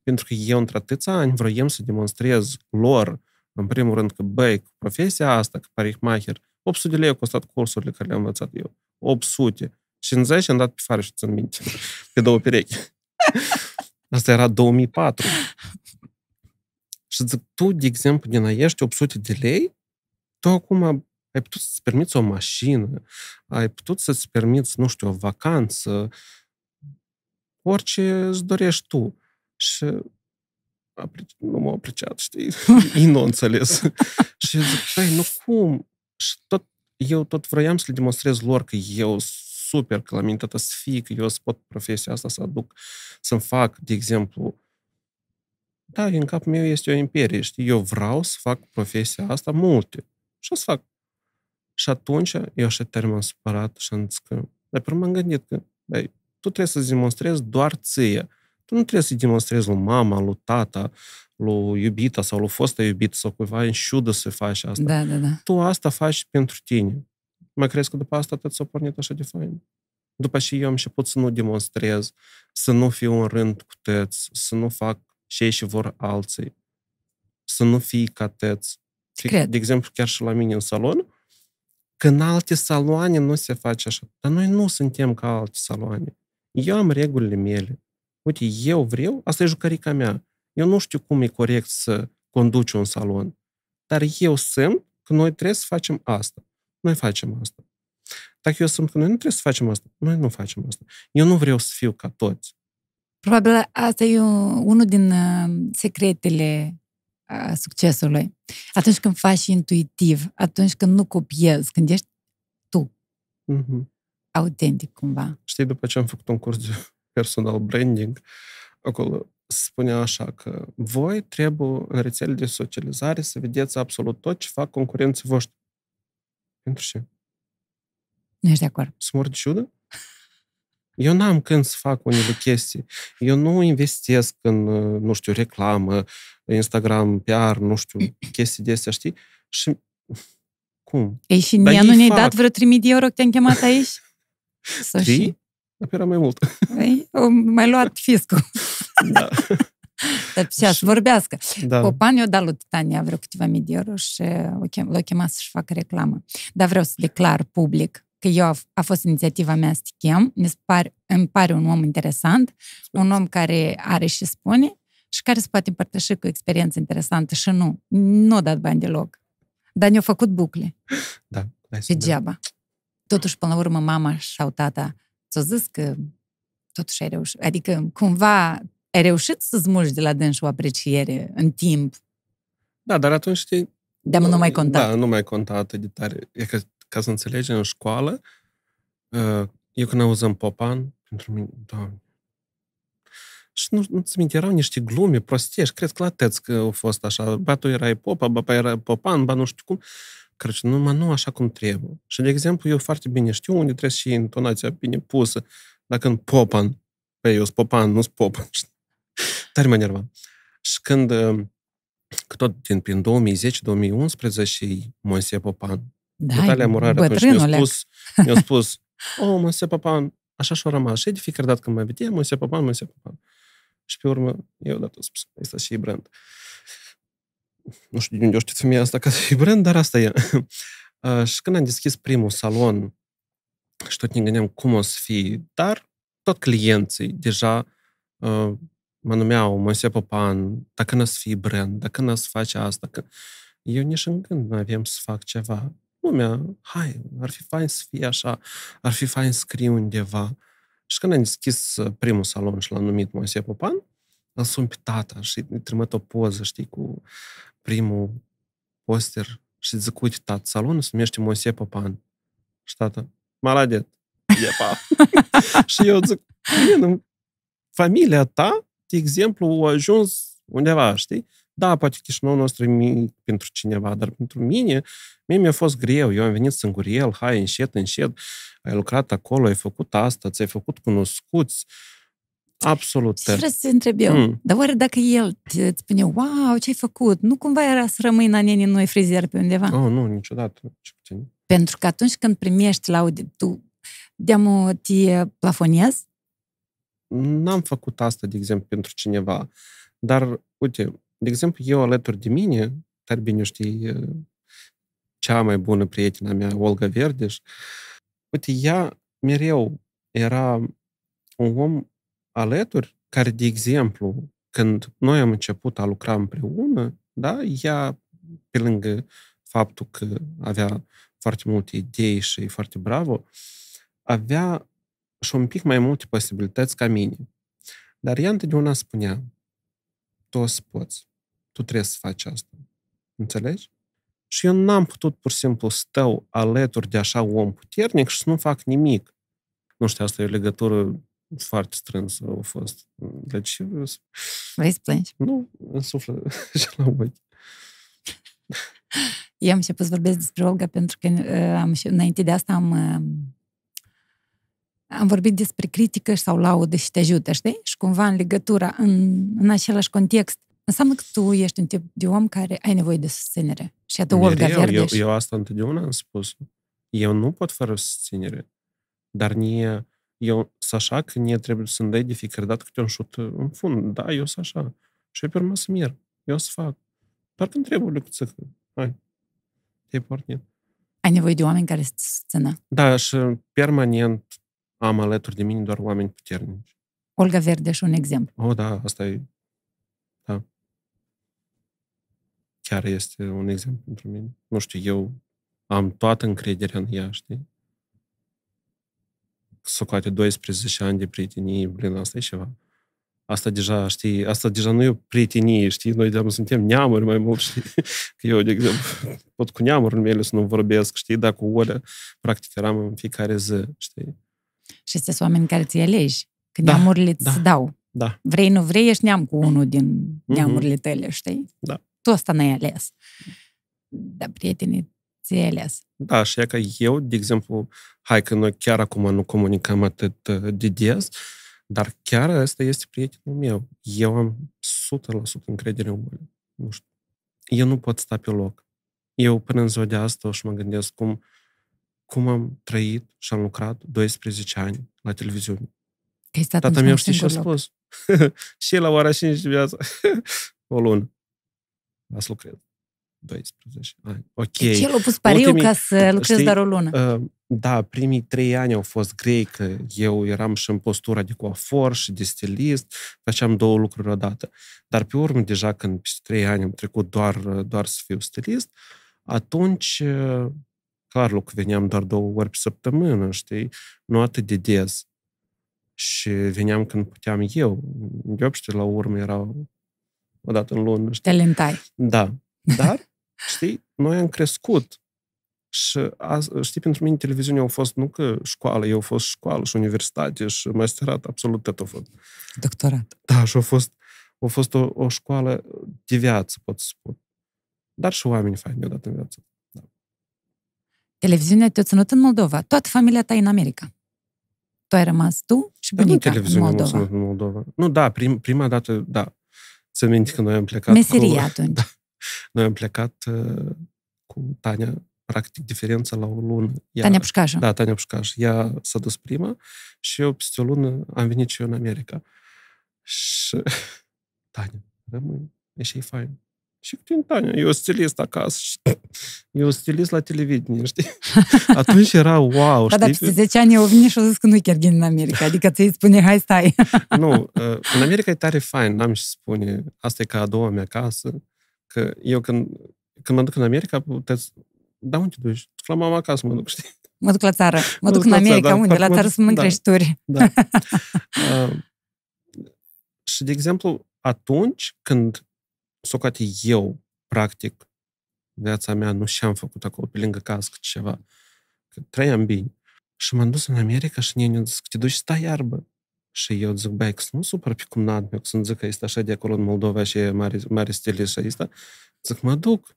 Pentru că eu, într atâția ani, vroiam să demonstrez lor, în primul rând, că, băi, profesia asta, că parihmacher, 800 de lei au costat cursurile care le-am învățat eu. 800. 50 am dat pe fară și țin minte. Pe două perechi. Asta era 2004. Și zic, tu, de exemplu, din aiești 800 de lei, tu acum ai putut să-ți permiți o mașină, ai putut să-ți permiți, nu știu, o vacanță, orice îți dorești tu. Și nu m-au apreciat, știi? Ei nu înțeles. și zic, păi, nu cum? Și tot, eu tot vroiam să le demonstrez lor că eu super, că la mine tata să fie, că eu să pot profesia asta să aduc, să-mi fac, de exemplu, da, în capul meu este o imperie, știi, eu vreau să fac profesia asta multe. Și o să fac. Și atunci eu așa termen supărat și am zis că, dar pe m-am gândit că, băi, tu trebuie să-ți demonstrezi doar ție. Tu nu trebuie să-i demonstrezi lui mama, lui tata, lui iubita sau lui fostă iubită sau cuiva în șudă să faci asta. Da, da, da. Tu asta faci pentru tine. Mai crezi că după asta tot s-a pornit așa de fain? După și eu am început să nu demonstrez, să nu fiu în rând cu tăți, să nu fac cei și vor alții, să nu fii ca tăți. Cred. De exemplu, chiar și la mine în salon, că în alte saloane nu se face așa. Dar noi nu suntem ca alte saloane. Eu am regulile mele. Uite, eu vreau, asta e jucărica mea. Eu nu știu cum e corect să conduci un salon. Dar eu simt că noi trebuie să facem asta. Noi facem asta. Dacă eu simt că noi nu trebuie să facem asta, noi nu facem asta. Eu nu vreau să fiu ca toți. Probabil asta e unul din uh, secretele uh, succesului. Atunci când faci intuitiv, atunci când nu copiezi, când ești tu, Mm-hmm. autentic cumva. Știi, după ce am făcut un curs de personal branding, acolo spunea așa că voi trebuie în rețele de socializare să vedeți absolut tot ce fac concurenții voștri. Pentru ce? Nu ești de acord. Să mor de ciudă? Eu n-am când să fac unele chestii. Eu nu investesc în, nu știu, reclamă, Instagram, PR, nu știu, chestii de astea, știi? Și cum? Ei, și Dar mie ei nu ne-ai fac. dat vreo 3000 de euro că te-am chemat aici? Sau și... Trei? Dar era mai mult. Ei, o mai luat fiscul. Da. Dar să vorbească. da. Popan i-a dat lui Titania vreo câteva mii de euro și o chem- l-a chemat să-și facă reclamă. Dar vreau să declar public că eu a, a fost inițiativa mea să te chem. Mi se pare, îmi pare un om interesant, un om care are și spune și care se poate împărtăși cu experiență interesantă și nu, nu a dat bani deloc. Dar ne-au făcut bucle, Da. Hai să vedem. degeaba. Totuși, până la urmă, mama sau tata ți-au zis că totuși ai reușit. Adică, cumva, ai reușit să smulgi de la dânsul o apreciere în timp. Da, dar atunci știi... De nu mai conta. Da, nu mai conta atât de tare. E că, ca să înțelegi, în școală, uh, eu când auzăm Popan, pentru mine, doamne, și nu, nu ți minte, erau niște glume prostiești, cred că la teț că au fost așa, ba tu erai popa, ba era popan, ba nu știu cum. Cred că numai nu așa cum trebuie. Și, de exemplu, eu foarte bine știu unde trebuie și intonația bine pusă. Dacă în popan, pe eu sunt popan, nu sunt popan. știi? Tare mă enerva. Și când, uh, că tot din prin 2010-2011 și Moise Popan, Da, Natalia Murare atunci mi-a bătrânule. spus, mi-a spus, oh, Moise Popan, așa și-a rămas. Și de fiecare dată când mă vedea, Moise Popan, Moise Popan. Și pe urmă, eu dat spus, asta și e brand. Nu știu de unde o știți femeia asta ca să e brand, dar asta e. Uh, și când am deschis primul salon și tot ne gândeam cum o să fie, dar tot clienții deja uh, mă numeau Moise Popan, dacă nu o să fie brand, dacă nu o să faci asta, că eu nici în gând nu aveam să fac ceva. Lumea, hai, ar fi fain să fie așa, ar fi fain să scriu undeva. Și când am deschis uh, primul salon și l-am numit Moise Popan, îl sun pe tata și îi trimit o poză, știi, cu primul poster și zic, uite, tată, salonul se numește Moise Popan. Și tata, maladet, e pa. și eu zic, bine, în familia ta, de exemplu, a ajuns undeva, știi? Da, poate Chișinăul nostru e mic pentru cineva, dar pentru mine, mie mi-a fost greu. Eu am venit singuriel, hai, încet, încet, ai lucrat acolo, ai făcut asta, ți-ai făcut cunoscuți. Absolut. Și vreau să te întreb eu, Mm. dar oare dacă el te- îți spune, wow, ce-ai făcut? Nu cumva era să rămâi naneni în noi frizer pe undeva? Oh, nu, niciodată. Ce puțin. Pentru că atunci când primești laude, tu de te plafonezi? N-am făcut asta, de exemplu, pentru cineva. Dar, uite, de exemplu, eu alături de mine, tare bine știi, cea mai bună prietena mea, Olga Verdeș, uite, ea mereu era un om alături care, de exemplu, când noi am început a lucra împreună, da, ea, pe lângă faptul că avea foarte multe idei și e foarte bravo, avea și un pic mai multe posibilități ca mine. Dar ea întotdeauna spunea, tu o să poți, tu trebuie să faci asta. Înțelegi? Și eu n-am putut pur și simplu stău alături de așa om puternic și să nu fac nimic. Nu știu, asta e o legătură foarte strânsă a fost. Deci... Vrei să plângi? Nu, în suflet și la ochi. Eu am început să vorbesc despre Olga pentru că uh, am, și înainte de asta am, uh, am vorbit despre critică sau laudă și te ajută, știi? Și cumva în legătura, în, în același context, înseamnă că tu ești un tip de om care ai nevoie de susținere. Și atât Olga Verdeș. Eu, eu asta întotdeauna am spus. Eu nu pot fără susținere. Dar nie, eu sunt așa că nie trebuie să-mi dai de fiecare dată câte un șut în fund. Da, eu sunt așa. Și eu pe urmă să merg. Eu o să fac. Doar când trebuie lucruri să... Hai. E pornit. Ai nevoie de oameni care să susțină. Da, și permanent am alături de mine doar oameni puternici. Olga Verdeș, un exemplu. Oh, da, asta e... Da. Chiar este un exemplu pentru mine. Nu știu, eu am toată încrederea în ea, știi? Socoate 12 ani de prietenie, blin, asta e ceva. Asta deja, știi, asta deja nu e o prietenie, știi? Noi de suntem neamuri mai mult, știi? Că eu, de exemplu, pot cu neamurile mele să nu vorbesc, știi? Dar cu Olea, practic, eram în fiecare zi, știi? Și sunt oameni care ți alegi. Că da, neamurile da, îți dau. Da. Vrei, nu vrei, ești neam cu unul din neamurile tale, știi? Da. Tu asta n-ai ales. Dar prietenii ți-ai ales. Da, și e că eu, de exemplu, hai că noi chiar acum nu comunicăm atât de des, dar chiar ăsta este prietenul meu. Eu am 100% încredere în el. Nu știu. Eu nu pot sta pe loc. Eu până în ziua de asta și mă gândesc cum, cum am trăit și am lucrat 12 ani la televiziune. Tata meu știe ce a spus. și la ora 5 dimineața. o lună. Asta lucrez. 12 ani. Ok. Deci el a pus pariu Ultimii, ca să lucrezi doar o lună. Uh, da, primii trei ani au fost grei, că eu eram și în postura de coafor și de stilist, făceam două lucruri odată. Dar pe urmă, deja când peste trei ani am trecut doar, doar să fiu stilist, atunci, uh, clar, lucru, veneam doar două ori pe săptămână, știi? Nu atât de des. Și veneam când puteam eu. Eu, știu, la urmă erau o dată în lună. Știi? Te lentai. Da. Dar, știi, noi am crescut. Și, a, știi, pentru mine televiziunea a fost nu că școală, eu a fost școală și universitate și masterat, absolut tot a fost. Doctorat. Da, și a fost, a fost o, o școală de viață, pot să spun. Dar și oameni faini mi-au dat în viață. Da. Televiziunea te-a ținut în Moldova. Toată familia ta e în America. Tu ai rămas tu și bunica în Moldova. în Moldova. Nu, da, prim, prima dată, da. Să minte că noi am plecat Meseria cu, atunci. Da, noi am plecat uh, cu Tania, practic diferența la o lună. Ea, Tania Pușcașă. Da, Tania Pușcaș. Ea s-a dus prima și eu peste o lună am venit și eu în America. Și Tania, rămâi, e și fain. Și cu tine, Tania, eu stilist acasă și eu stilist la televiziune, știi? Atunci era wow, știi? Da, dar peste 10 ani eu vin și au zis că nu chiar în America, adică ți-i spune, hai stai. nu, uh, în America e tare fain, n-am și spune, asta e ca a doua mea casă, Că eu când, când mă duc în America, puteți... Da, unde te duci? La mama acasă mă duc, știi? Mă duc la țară. Mă, mă duc, duc în America. Țară, da, unde? La țară să mănânc da, creșturi. Da. uh, și, de exemplu, atunci când socate eu, practic, viața mea nu și-am făcut acolo pe lângă casă ceva, că trăiam bine. Și m-am dus în America și ne-au zis că te duci să stai iarbă. Și eu zic, băi, că nu supăr pe cumnat meu, că să-mi zic că este așa de acolo în Moldova și e mare, mare stilist și asta. Zic, mă duc.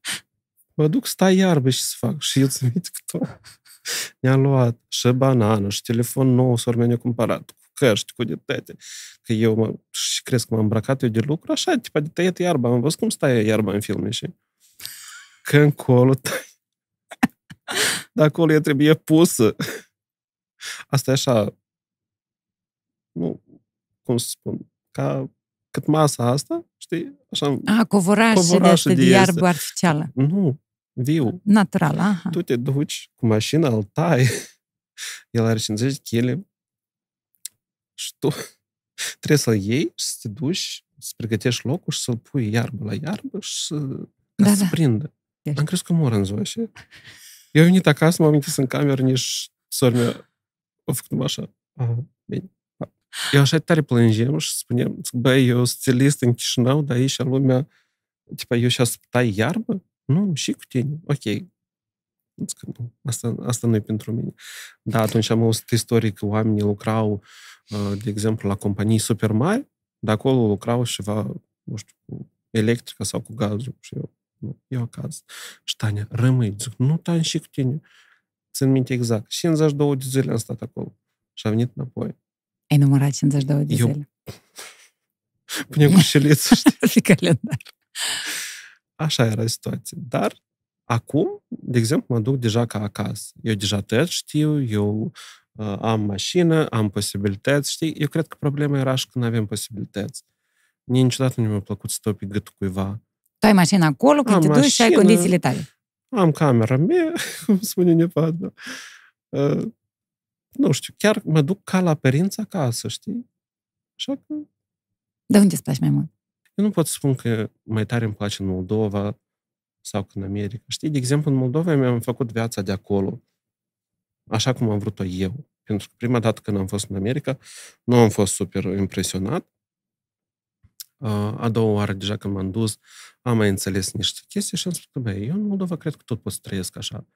Mă duc, stai iarbă și să fac. Și eu ți că tot. Ne-a luat și banană, și telefon nou, s mi cumpărat, cu căști, cu detete. Că eu mă, și crezi că m-am îmbrăcat eu de lucru, așa, tipa de tăiat iarba. Am văzut cum stai iarba în filme și că încolo tai. Dar acolo e trebuie pusă. Asta e așa, nu, cum să spun, ca cât masa asta, știi? Așa, A, covoraș de, de iarbă artificială. Nu, viu. Natural, aha. Tu te duci cu mașina, îl tai, el are 50 kg și tu trebuie să-l iei și să te duci, să pregătești locul și să-l pui iarbă la iarbă și să, ca da, să da. prindă. Ești. Am crezut că mor în ziua și eu am venit acasă, m-am închis în cameră, nici sora mea a făcut așa. Aha, bine. Eu așa tare plângem și spuneam, băi, eu sunt stilist în Chișinău, dar aici lumea, tipa, eu și tai iarbă? Nu, și cu tine. Ok. Zic că nu, asta, asta nu e pentru mine. Da, atunci am auzit istorii că oamenii lucrau, uh, de exemplu, la companii super mari, de acolo lucrau ceva, nu știu, cu electrica sau cu gazul. Și eu, nu, eu acasă. Și Tania, rămâi. Zic, nu, Tania, și cu tine. Țin minte exact. 52 de zile am stat acolo. Și am venit înapoi. Ai numărat 52 de Eu- zile. Punem cu șeliță, știi? Pe calendar. Așa era situația. Dar acum, de exemplu, mă duc deja ca acasă. Eu deja tot știu, eu uh, am mașină, am posibilități, știi? Eu cred că problema era și când avem posibilități. Mie niciodată nu mi-a plăcut să stau pe gâtul cuiva. Tu ai mașina acolo, când Am te duci și ai mașină. condițiile tale. Am camera mea, cum spune nevada. Uh, nu știu, chiar mă duc ca la părinți acasă, știi? Așa că De unde îți place mai mult? Eu nu pot să spun că mai tare îmi place în Moldova sau că în America. Știi, de exemplu, în Moldova mi-am făcut viața de acolo așa cum am vrut-o eu. Pentru că prima dată când am fost în America, nu am fost super impresionat. Uh, A doua oară, deja când m-am dus, am mai înțeles niște chestii și am spus că, băi, eu în Moldova cred că tot pot să trăiesc așa.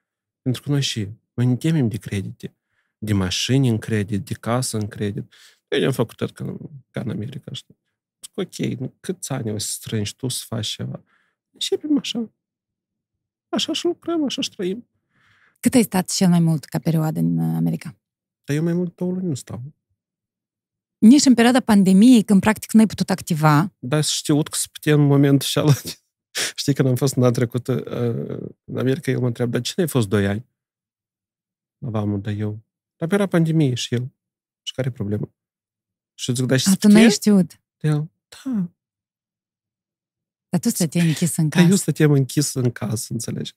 Pentru că noi și, noi ne temem de credite. De mașini în credit, de casă în credit. Eu am făcut tot ca, ca în America, știi? Zic, ok, nu, câți ani o să strângi tu să faci ceva? Începem așa. Așa și lucrăm, așa și trăim. Cât ai stat cel mai mult ca perioadă în uh, America? Dar eu mai mult două luni nu stau. Nici în perioada pandemiei, când practic nu ai putut activa, Dar știut că se putea în momentul și ala. Știi, când am fost în trecută uh, în America, el mă întreabă, dar cine ai fost doi ani? La vamă, dar eu. Dar era pandemie și el. Și care e problema? Și zic, dar și a, se tu n-ai putea? știut. El, da, Dar tu stăteai închis în Dar eu casă. stăteam închis în casă, înțelegi?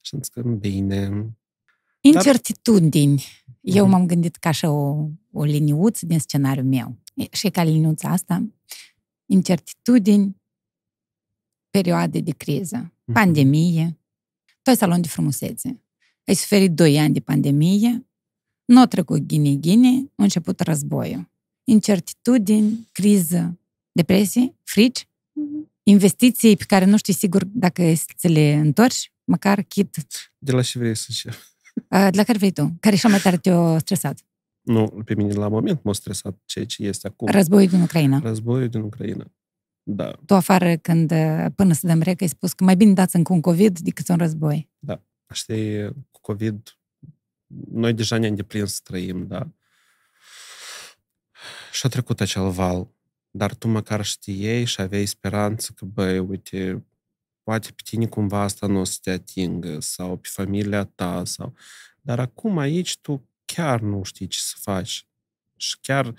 Și am zis că bine. Incertitudini. Eu Mhm. m-am gândit ca așa o, o liniuță din scenariul meu. E- Și ca liniuța asta, incertitudini, perioade de criză, Mhm. pandemie, tu ai salon de frumusețe. Ai suferit doi ani de pandemie, nu a trecut ghine-ghine, a început războiul. Incertitudini, criză, depresie, frici, investiții pe care nu știi sigur dacă să le întorci, măcar chit De la ce vrei să încep? Uh, De la care vrei tu? Care cel mai tare te-a stresat? Nu, pe mine la moment m-a stresat ceea ce este acum. Războiul din Ucraina. Războiul din Ucraina. Da, Tu afară când, uh, până să dăm rec, ai spus că mai bine dați încă un COVID decât un război. știi, cu COVID, noi deja ne-am deprins să trăim, da? Și a trecut acel val. Dar tu măcar știei și aveai speranță că, băi, uite, poate pe tine cumva asta nu o să te atingă, sau pe familia ta, sau... Dar acum aici tu chiar nu știi ce să faci. Și chiar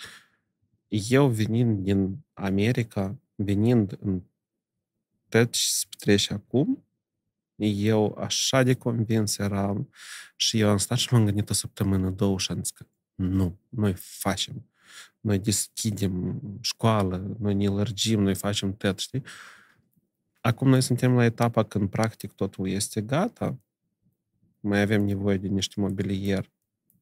eu venind din America, venind în tot ce se petrece acum, eu așa de convins eram și eu am stat și m-am gândit o săptămână, două și am zis că nu, noi facem. Noi deschidem școală, noi ne lărgim, noi facem tot, știi? Acum noi suntem la etapa când practic totul este gata, mai avem nevoie de niște mobilier,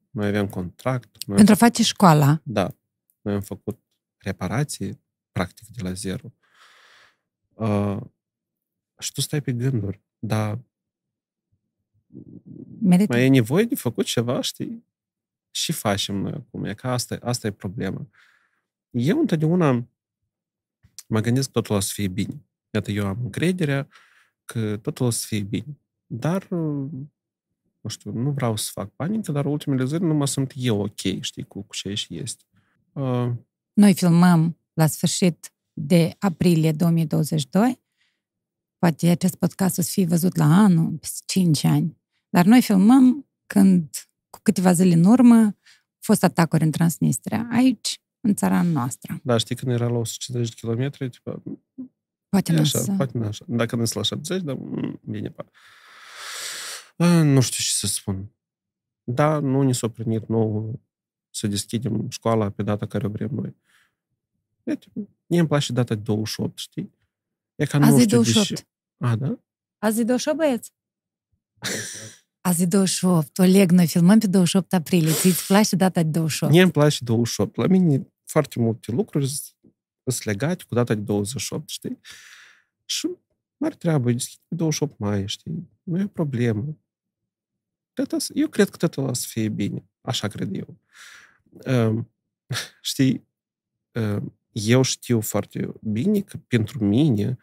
noi avem contract. Noi Pentru a face școala, da. Noi am făcut reparații, practic, de la zero. Uh, și tu stai pe gânduri, dar merită. mai e nevoie de făcut ceva, știi? Și facem noi acum. E că asta, asta e problema. Eu întotdeauna mă gândesc că totul o să fie bine. Iată, eu am încrederea că totul o să fie bine. Dar, uh, nu știu, nu vreau să fac panică, dar ultimele zile nu mă simt eu ok, știi, cu, cu ce și este. Uh, Noi filmăm la sfârșit de aprilie 2022. Poate acest podcast o să fie văzut la anul, peste 5 ani. Dar noi filmăm când, cu câteva zile în urmă, au fost atacuri în Transnistria, aici, în țara noastră. Da, știi, când era la 150 de kilometri, tipa, E nu nu așa. Dacă nu la 70, dar mm, bine, pa. A, nu știu ce să spun. Da, nu ni s-a primit nou să deschidem școala pe data care o vrem noi. Uite, mie îmi place data de 28, știi? E ca nu Azi e știu de 28. ce- A, da? Azi e 28, băieți? Azi e 28. Oleg, noi filmăm pe 28 aprilie. Ți-ți place data de 28? Mie îmi place 28. La mine foarte multe lucruri sunt legate cu data de 28, știi? Și mare treabă, e deschid pe 28 mai, știi? Nu e o problemă. Totul, eu cred că totul o să fie bine. Așa cred eu. Uh, știi, uh, eu știu foarte bine că pentru mine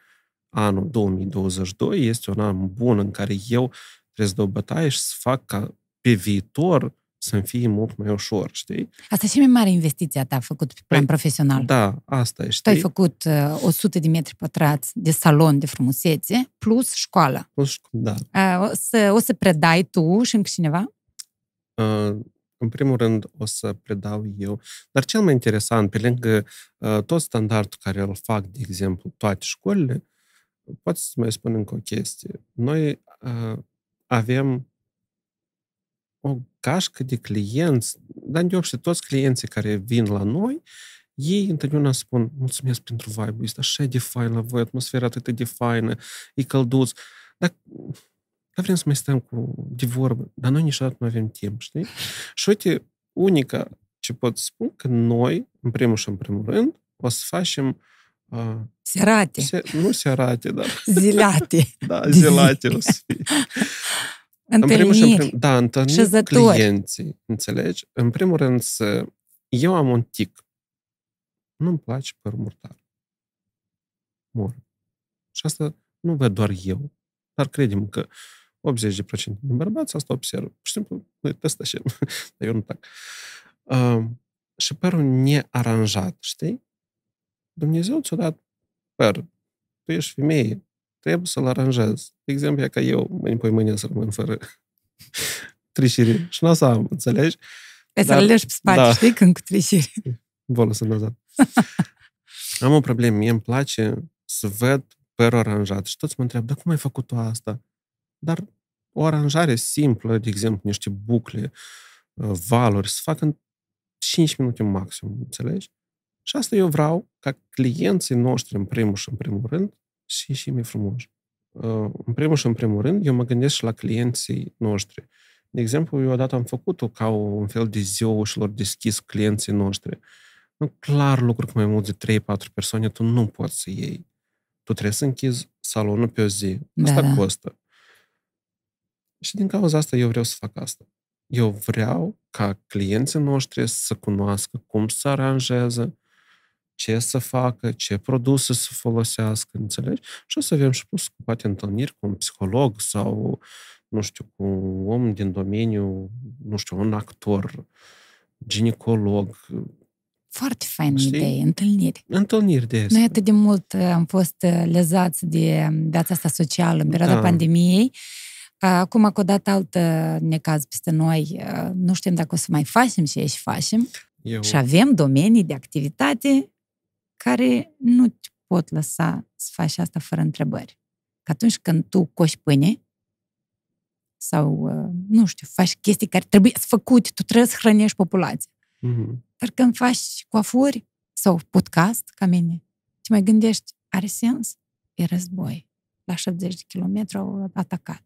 anul 2022 este un an bun în care eu trebuie să dau bătaie și să fac ca pe viitor să-mi fie mult mai ușor, știi? Asta e și mai mare investiția ta făcut pe plan Păi, profesional. Da, asta e, știi? Tu ai făcut uh, 100 de metri pătrați de salon de frumusețe plus școală. Plus, Da. Uh, o, să, o să predai tu și încă cineva? Uh, în primul rând o să predau eu, dar cel mai interesant, pe lângă uh, tot standardul care îl fac, de exemplu, toate școlile, poate să mai spun încă o chestie. Noi uh, avem o gașcă de clienți, dar deopște toți clienții care vin la noi, ei întotdeauna spun, mulțumesc pentru vibe este așa de fain la voi, atmosfera atât de faină, e călduț, dar, dar vrem să mai stăm cu de vorbă, dar noi niciodată nu avem timp, știi? Și uite, unica ce pot spun că noi, în primul și în primul rând, o să facem uh, Serate, se, nu serate, dar zilate, da, zilate o să fie. În primul și în întâlniri. prim, da, întâlniri cu șezători. clienții, înțelegi? În primul rând să... Eu am un tic. Nu-mi place părul murtar. Mor. Și asta nu văd doar eu, dar credem că 80% din bărbați asta observă. Pur și simplu, noi testa și dar eu nu tac. Uh, și părul nearanjat, știi? Dumnezeu ți-a dat păr. Tu ești femeie, trebuie să-l aranjezi. De exemplu, e ca eu, mâine pe mâine să rămân fără trișiri. Și nu o să am, înțelegi? Ai să Dar- le legi pe spate, da. știi, când cu trișiri. Volă să nazad. am o problemă. Mie îmi place să văd părul aranjat. Și toți mă întreabă, dar cum ai făcut tu asta? Dar o aranjare simplă, de exemplu, niște bucle, uh, valuri, să fac în 5 minute maxim, înțelegi? Și asta eu vreau ca clienții noștri, în primul și în primul rând, și și mai frumoși. Uh, În primul și în primul rând, eu mă gândesc și la clienții noștri. De exemplu, eu odată am făcut-o ca un fel de ziua ușilor deschis cu clienții noștri. Nu, clar, lucruri cu mai mult de 3-4 persoane, tu nu poți să iei. Tu trebuie să închizi salonul pe o zi. Da, Asta da. costă. Și din cauza asta eu vreau să fac asta. Eu vreau ca clienții noștri să cunoască cum să aranjeze, ce să facă, ce produse să folosească, înțelegi? Și o să avem și plus cu poate întâlniri cu un psiholog sau, nu știu, cu un om din domeniu, nu știu, un actor, ginecolog, Foarte faină Știi? idee, întâlniri. întâlniri de astea. Noi atât de mult uh, am fost uh, lezați de viața asta socială în perioada Da. pandemiei. că Acum că o dat altă necaz peste noi, uh, nu știm dacă o să mai facem ce și facem. Eu, Și avem domenii de activitate care nu te pot lăsa să faci asta fără întrebări. Că atunci când tu coși pâine sau, uh, nu știu, faci chestii care trebuie să făcute, tu trebuie să hrănești populația. Mhm. Dar când faci coafuri sau podcast, ca mine, te mai gândești, are sens? E război. La 70 de kilometri au atacat.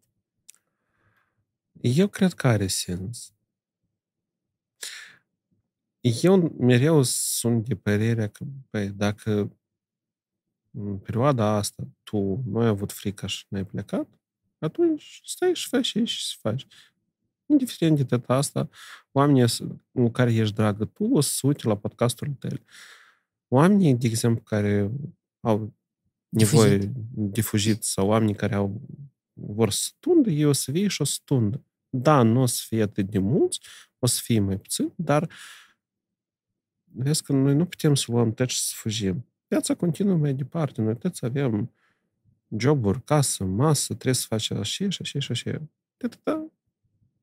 Eu cred că are sens. Eu mereu sunt de părerea că, băi, dacă în perioada asta tu nu ai avut frică și n-ai plecat, atunci stai și faci și și faci. Indiferent de data asta, oamenii s- cu care ești dragă tu o să se uite la podcastul tău. Oamenii, de exemplu, care au nevoie Difuzit. difuzit sau oamenii care au vor să stundă, ei o să fie și o să stundă. Da, nu o să fie atât de mulți, o să fie mai puțin, dar vezi că noi nu putem să luăm tot și să fugim. Viața continuă mai departe. Noi toți avem joburi, casă, masă, trebuie să faci așa și așa și așa. De atâta,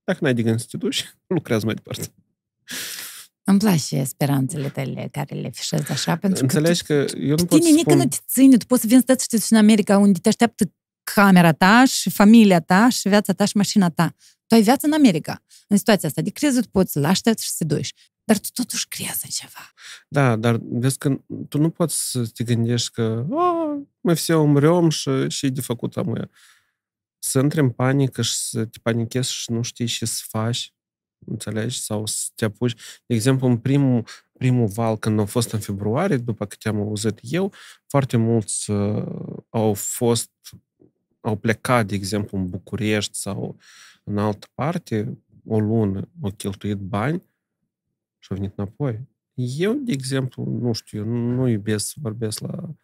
dacă n-ai de gând să te duci, lucrează mai departe. Îmi place speranțele tale care le fișezi așa, pentru Înțelegi că, că eu nu tu, pot tine să nică spun... nu te ține, tu poți să vin să te și în America unde te așteaptă camera ta și familia ta și viața ta și mașina ta. Tu ai viață în America. În situația asta de criză, tu poți să-l aștepți și să te duci Dar tu totuși crezi în ceva. Da, dar vezi că tu nu poți să te gândești că "A, мы все умрем și și e de făcut amuia. Să intri în panică și să te panichezi și nu știi ce să faci, înțelegi? Sau să te apuci. De exemplu, în primul, primul val, când au fost în februarie, după câte am auzit eu, foarte mulți uh, au fost, au plecat, de exemplu, în București sau în altă parte, o lună, au cheltuit bani și au venit înapoi. Eu, de exemplu, nu știu, eu nu iubesc să vorbesc la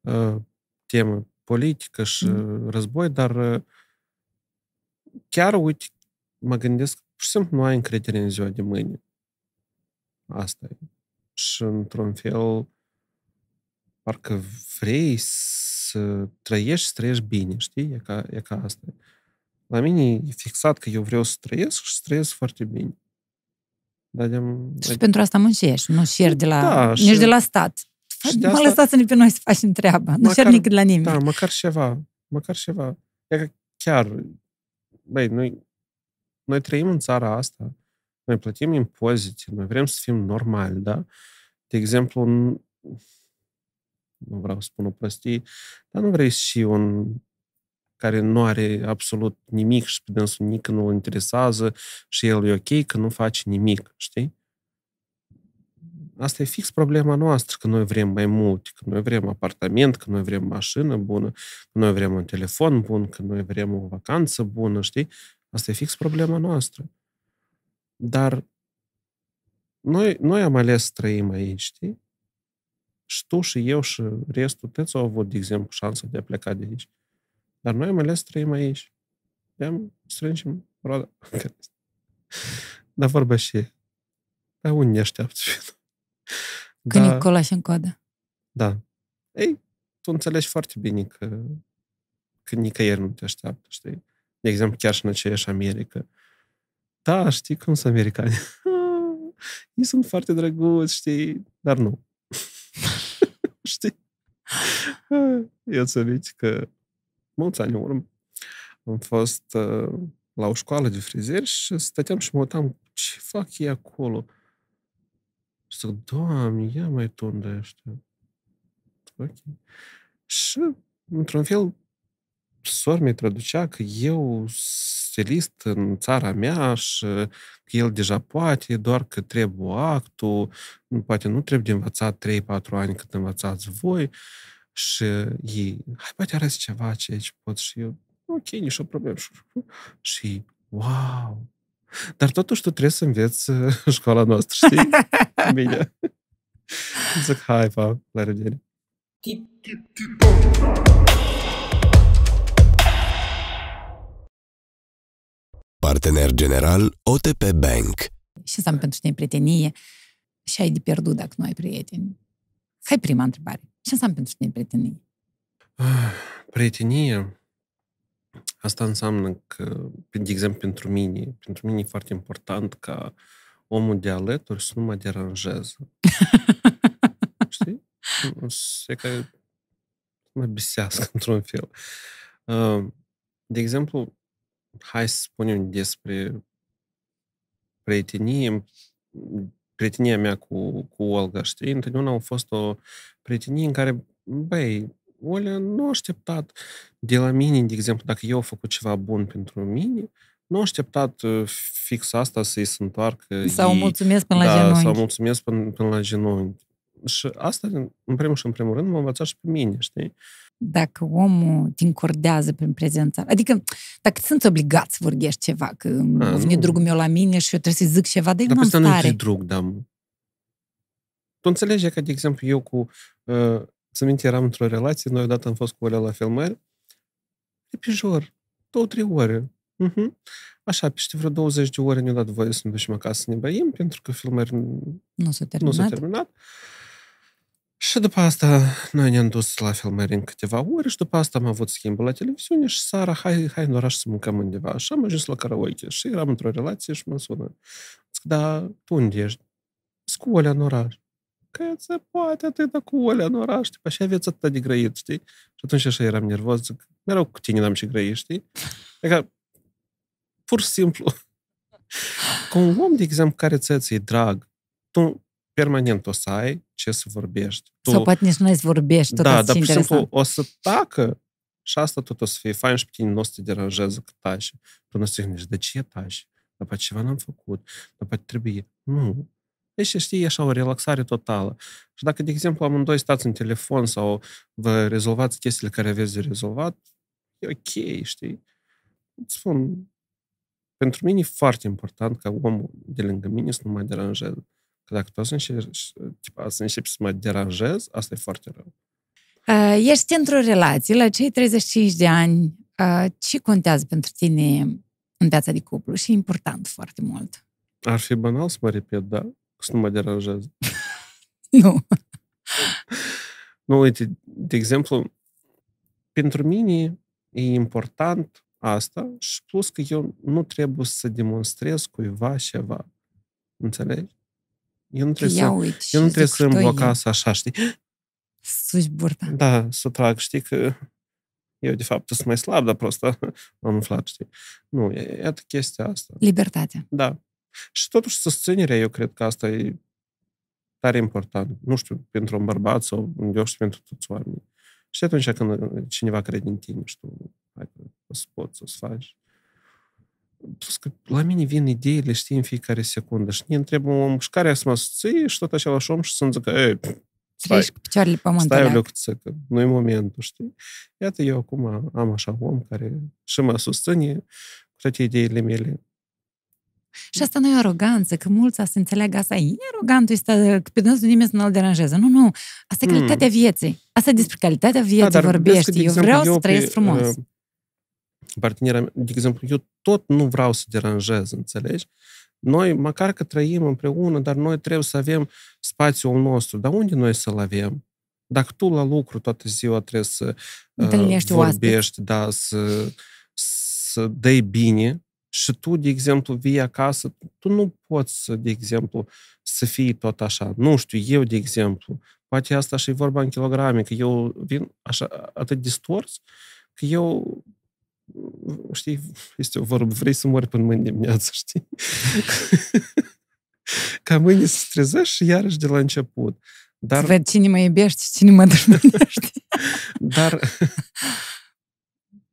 uh, temă politică și mm. război, dar uh, chiar, uite, mă gândesc, pur și simplu nu ai încredere în ziua de mâine. Asta e. Și, într-un fel, parcă vrei să trăiești, să trăiești bine, știi? E ca, e ca asta. La mine e fixat că eu vreau să trăiesc și să trăiesc foarte bine. Dar de și de... pentru asta muncești, nu șeri de la, da, nici și... de la stat. Mă asta... lăsați-ne pe noi să facem treaba. Nu cer nici la nimeni. Da, măcar ceva. Măcar ceva. E că chiar, băi, noi, noi trăim în țara asta, noi plătim impozite, noi vrem să fim normali, da? De exemplu, nu vreau să spun o prostie, dar nu vrei și un care nu are absolut nimic și pe dânsul nici nu îl interesează și el e ok că nu face nimic, știi? Asta e fix problema noastră, că noi vrem mai mult, că noi vrem apartament, că noi vrem mașină bună, că noi vrem un telefon bun, că noi vrem o vacanță bună, știi? Asta e fix problema noastră. Dar noi, noi am ales să trăim aici, știi? Și tu și eu și restul toți au avut, de exemplu, șansa de a pleca de aici. Dar noi am ales să trăim aici. Am strângem roada. Dar vorba și dar unde ne așteaptă? Când da, e colaș în coadă. Da. Ei, tu înțelegi foarte bine că, că nicăieri nu te așteaptă, știi? De exemplu, chiar și în aceeași America. Da, știi cum sunt americani. Ei sunt foarte drăguți, știi? Dar nu. știi? Eu să că mulți ani în urmă am fost uh, la o școală de frizeri și stăteam și mă uitam ce fac ei acolo. Și zic, Doamne, ia mai tunde ăștia. Ok. Și, într-un fel, sor mi traducea că eu stilist în țara mea și că el deja poate, doar că trebuie actul, poate nu trebuie de învățat 3-4 ani cât învățați voi și ei, hai, poate arăți ceva ce aici pot și eu, ok, nici o problemă. Și, wow! Dar totuși tu trebuie să înveți școala noastră, știi? Bine. Zic, hai, pa, la revedere. Partener general OTP Bank. Ce înseamnă pentru tine prietenie și ai de pierdut dacă nu ai prieteni? Hai prima întrebare. Ce înseamnă pentru tine prietenie? Prietenie? Asta înseamnă că, de exemplu, pentru mine, pentru mine e foarte important ca omul de alături să nu mă deranjeze. Știi? E ca să mă bisească într-un fel. De exemplu, hai să spunem despre prietenie, prietenia mea cu, cu Olga, știi? Întotdeauna a fost o prietenie în care, băi, Olea nu a așteptat de la mine, de exemplu, dacă eu am făcut ceva bun pentru mine, nu a așteptat fix asta să-i se întoarcă. Sau ei, mulțumesc până da, la genunchi. Sau mulțumesc până, până la genunchi. Și asta, în primul și în primul rând, m-a învățat și pe mine, știi? Dacă omul te încordează prin prezența, adică dacă sunt obligat să vorbești ceva, că a, vine drugul meu la mine și eu trebuie să zic ceva, dar eu nu am stare. nu drug, da. Tu înțelegi că, de exemplu, eu cu... Uh, să minte, eram într-o relație, noi odată am fost cu Olea la filmări, de pe jur, două, trei ore. Uh-huh. Așa, peste vreo 20 de ore ne-a dat voie să ne ducem acasă să ne băim, pentru că filmări nu s-a terminat. Nu s-a terminat. Și după asta noi ne-am dus la filmări în câteva ore și după asta am avut schimbul la televiziune și Sara, hai, hai în oraș să mâncăm undeva. Așa am ajuns la karaoke și eram într-o relație și mă sună. Zic, da, tu unde ești? Cu Olea în oraș. Că se poate atâta cu Olea în oraș, știi? Așa aveți atât de grăit, știi? Și atunci așa eram nervos, zic, mereu cu tine n-am și grăit, știi? Adică, pur și simplu, cu un om, de exemplu, care ți-e drag, tu permanent o să ai ce să vorbești. Tu, Sau poate nici nu ai să vorbești, tot Da, dar, pur și simplu, o să tacă și asta tot o să fie fain și pe tine nu o să te deranjează că taci. Tu nu o să te de ce taci? Dar poate ceva n-am făcut, dar poate trebuie. Nu. Deci, știi, e așa o relaxare totală. Și dacă, de exemplu, amândoi stați în telefon sau vă rezolvați chestiile care aveți de rezolvat, e ok, știi? Îți spun, pentru mine e foarte important ca omul de lângă mine să nu mă deranjeze. Că dacă tu să începi, tipa, să începi să mă deranjez, asta e foarte rău. Uh, ești într-o relație la cei 35 de ani. Uh, ce contează pentru tine în viața de cuplu? Și e important foarte mult. Ar fi banal să mă repet, da? Să nu mă deranjez. Nu. Nu, uite, de exemplu, pentru mine e important asta și plus că eu nu trebuie să demonstrez cuiva ceva. Înțelegi? Eu nu trebuie, să, uit, eu nu trebuie să îmi blocas așa, știi? Suși burta. Da, să trag, știi că eu, de fapt, sunt mai slab, dar prost am umflat, știi? Nu, e, iată chestia asta. Libertatea. Da. Și totuși susținerea, eu cred că asta e tare important. Nu știu, pentru un bărbat sau un eu și pentru toți oamenii. Și atunci când cineva crede în tine și hai, să poți, să faci. Plus că la mine vin ideile, știi, în fiecare secundă. Și ne întreb un om, și care să mă susții? Și tot același om și să-mi zică, ei, stai, Treci cu picioarele pe stai o pământ. lecuță, că nu e momentul, știi? Iată, eu acum am așa om care și mă susține cu toate ideile mele. Și asta nu e aroganță, că mulți să înțeleagă asta. E arogantul ăsta, că pe dânsul nimeni să nu-l deranjeze. Nu, nu. Asta e Mm. calitatea vieții. Asta e despre calitatea vieții Da, dar vezi vorbești. că, de eu exemplu, vreau să eu trăiesc pe, frumos. uh, Partenera mea, de exemplu, eu tot nu vreau să deranjez, înțelegi? Noi, măcar că trăim împreună, dar noi trebuie să avem spațiul nostru. Dar unde noi să-l avem? Dacă tu la lucru toată ziua trebuie să uh, Întâlnești vorbești, da, să, să dai bine și tu, de exemplu, vii acasă, tu nu poți, să, de exemplu, să fii tot așa. Nu știu, eu, de exemplu, poate asta și e vorba în kilograme, că eu vin așa, atât distors, că eu știi, este o vorbă, vrei să mori până mâine dimineață, știi? Ca mâine să trezești și iarăși de la început. Dar... Să Dar, văd cine mă iubește și cine mă dărmânește. dar,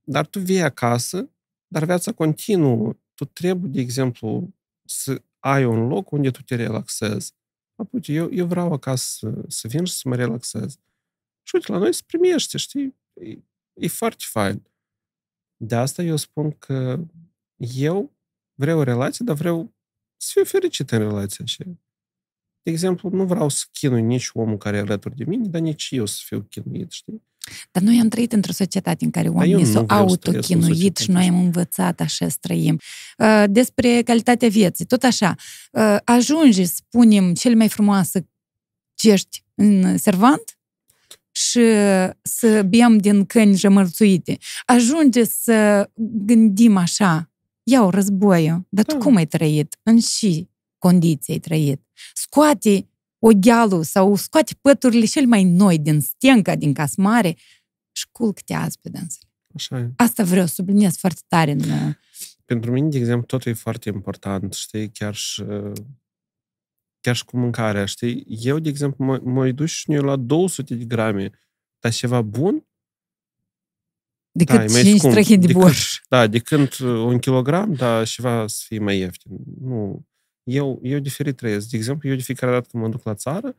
dar tu vii acasă, dar viața continuă. Tu trebuie, de exemplu, să ai un loc unde tu te relaxezi. Apoi, eu, eu vreau acasă să, să vin și să mă relaxez. Și uite, la noi se primește, știi? E, e foarte fain. De asta eu spun că eu vreau o relație, dar vreau să fiu fericit în relația aceea. De exemplu, nu vreau să chinui nici omul care e alături de mine, dar nici eu să fiu chinuit, știi? Dar noi am trăit într-o societate în care eu oamenii nu s-au vreau să trăiesc în autochinuit societate și noi am învățat așa să trăim. Uh, Despre calitatea vieții, tot așa. Uh, Ajunge, spunem, cel mai frumoasă gești în servant și să bem din căni jămărțuite. Ajunge să gândim așa, iau războiul, dar tu Da. cum ai trăit? În și condiții ai trăit? Scoate oghealul sau scoate păturile cel mai noi din stenca, din casmare și culcă-te azi pe dânsele. Așa e. Asta vreau să subliniez foarte tare în... Pentru mine, de exemplu, totul e foarte important, știi, chiar și, chiar și cu mâncarea, știi? Eu, de exemplu, mă, mă duc și eu la 200 de grame, dar ceva bun, decât Da, e mai 5 scump. străhi de Decât- borș. da, de când un kilogram, dar ceva să fie mai ieftin. Nu, eu, eu diferit trăiesc. De exemplu, eu de fiecare dată când mă duc la țară,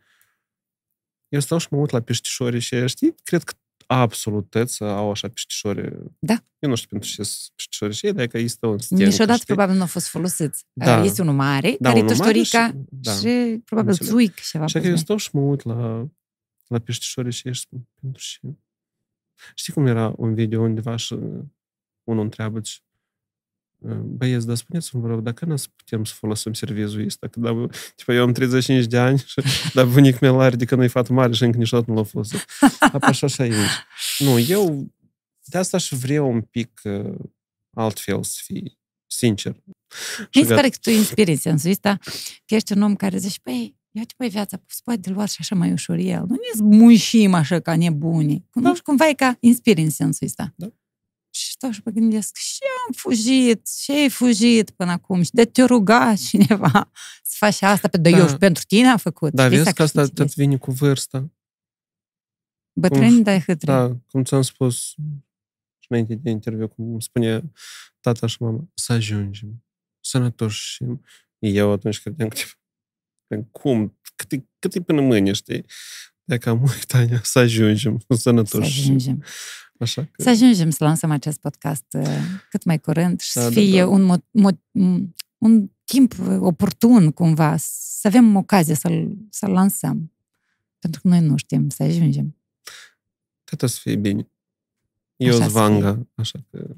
eu stau și mă uit la peștișorii și aia, știi, cred că absolut toți au așa peștișori. Da. Eu nu știu pentru ce sunt peștișorii și ei, dar că ei stau în stencă, Niciodată știi? probabil nu au fost folosiți. Da. Este unul mare, Da, care e unul mare toștorica și- da. și probabil Înțeleg. țuic ceva. Așa pe că eu zi. stau și mă uit la, la peștișorii și ești pentru ce. Știi cum era un video undeva și unul întreabă ce Băieți, dar spuneți-mi, vă rog, dacă nu putem să folosim serviciul ăsta? Că, da, tipa, eu am 35 de ani, și, dar bunic meu are de când e fată mare și încă niciodată nu l-a folosit. Apoi așa și aici. Nu, eu de asta și vreau un pic uh, altfel să fii sincer. Și Mi se gata. pare că tu inspiri în sensul ăsta, că ești un om care zici, păi, ia-te, păi, viața se poate de luat și așa mai ușor el. Nu ne muncim așa ca nebuni. Nu știu, cumva e ca inspiri în sensul ăsta. Da. Și stau și mă gândesc, și am fugit, și ai fugit până acum, și de te ruga cineva să faci asta, pe Da. eu și pentru tine am făcut. Da, Știi, vezi că asta sacrificii tot vine cu vârsta. Bătrâni, dar hâtrâni. Da, cum ți-am spus și înainte de interviu, cum spune tata și mama, să ajungem sănătoși și eu atunci credeam că tipo, cum, cât e, cât e până mâine, știi? Dacă am uitat, să ajungem Să sănătoși. ajungem. Așa că... Să ajungem să lansăm acest podcast uh, cât mai curând și Da, să da, fie da. Un, mo- mo- un timp oportun cumva, să avem ocazia să-l, să-l lansăm. Pentru că noi nu știm să ajungem. Cred o să fie bine. Eu Așa sunt să fie. Vanga, așa că...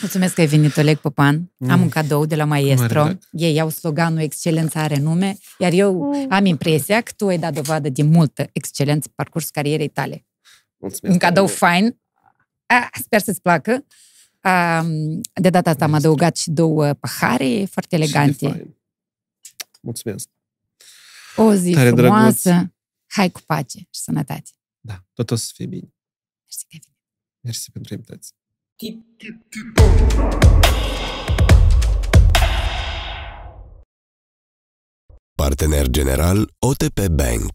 Mulțumesc că ai venit, Oleg Popan. Mm. Am un cadou de la Maestro. Mare drag. Ei au sloganul Excelența are nume, iar eu am impresia că tu ai dat dovadă de multă excelență pe parcursul carierei tale. Mulțumesc. Un cadou tare mult. fain. A, sper să-ți placă. A, de data asta am Este. adăugat și două pahare foarte Și de elegante. fain. Mulțumesc. O zi Tare frumoasă. Hai cu pace și sănătate. Da, tot o să fie bine. Mersi că ai venit. Mersi pentru invitație. Partener general OTP Bank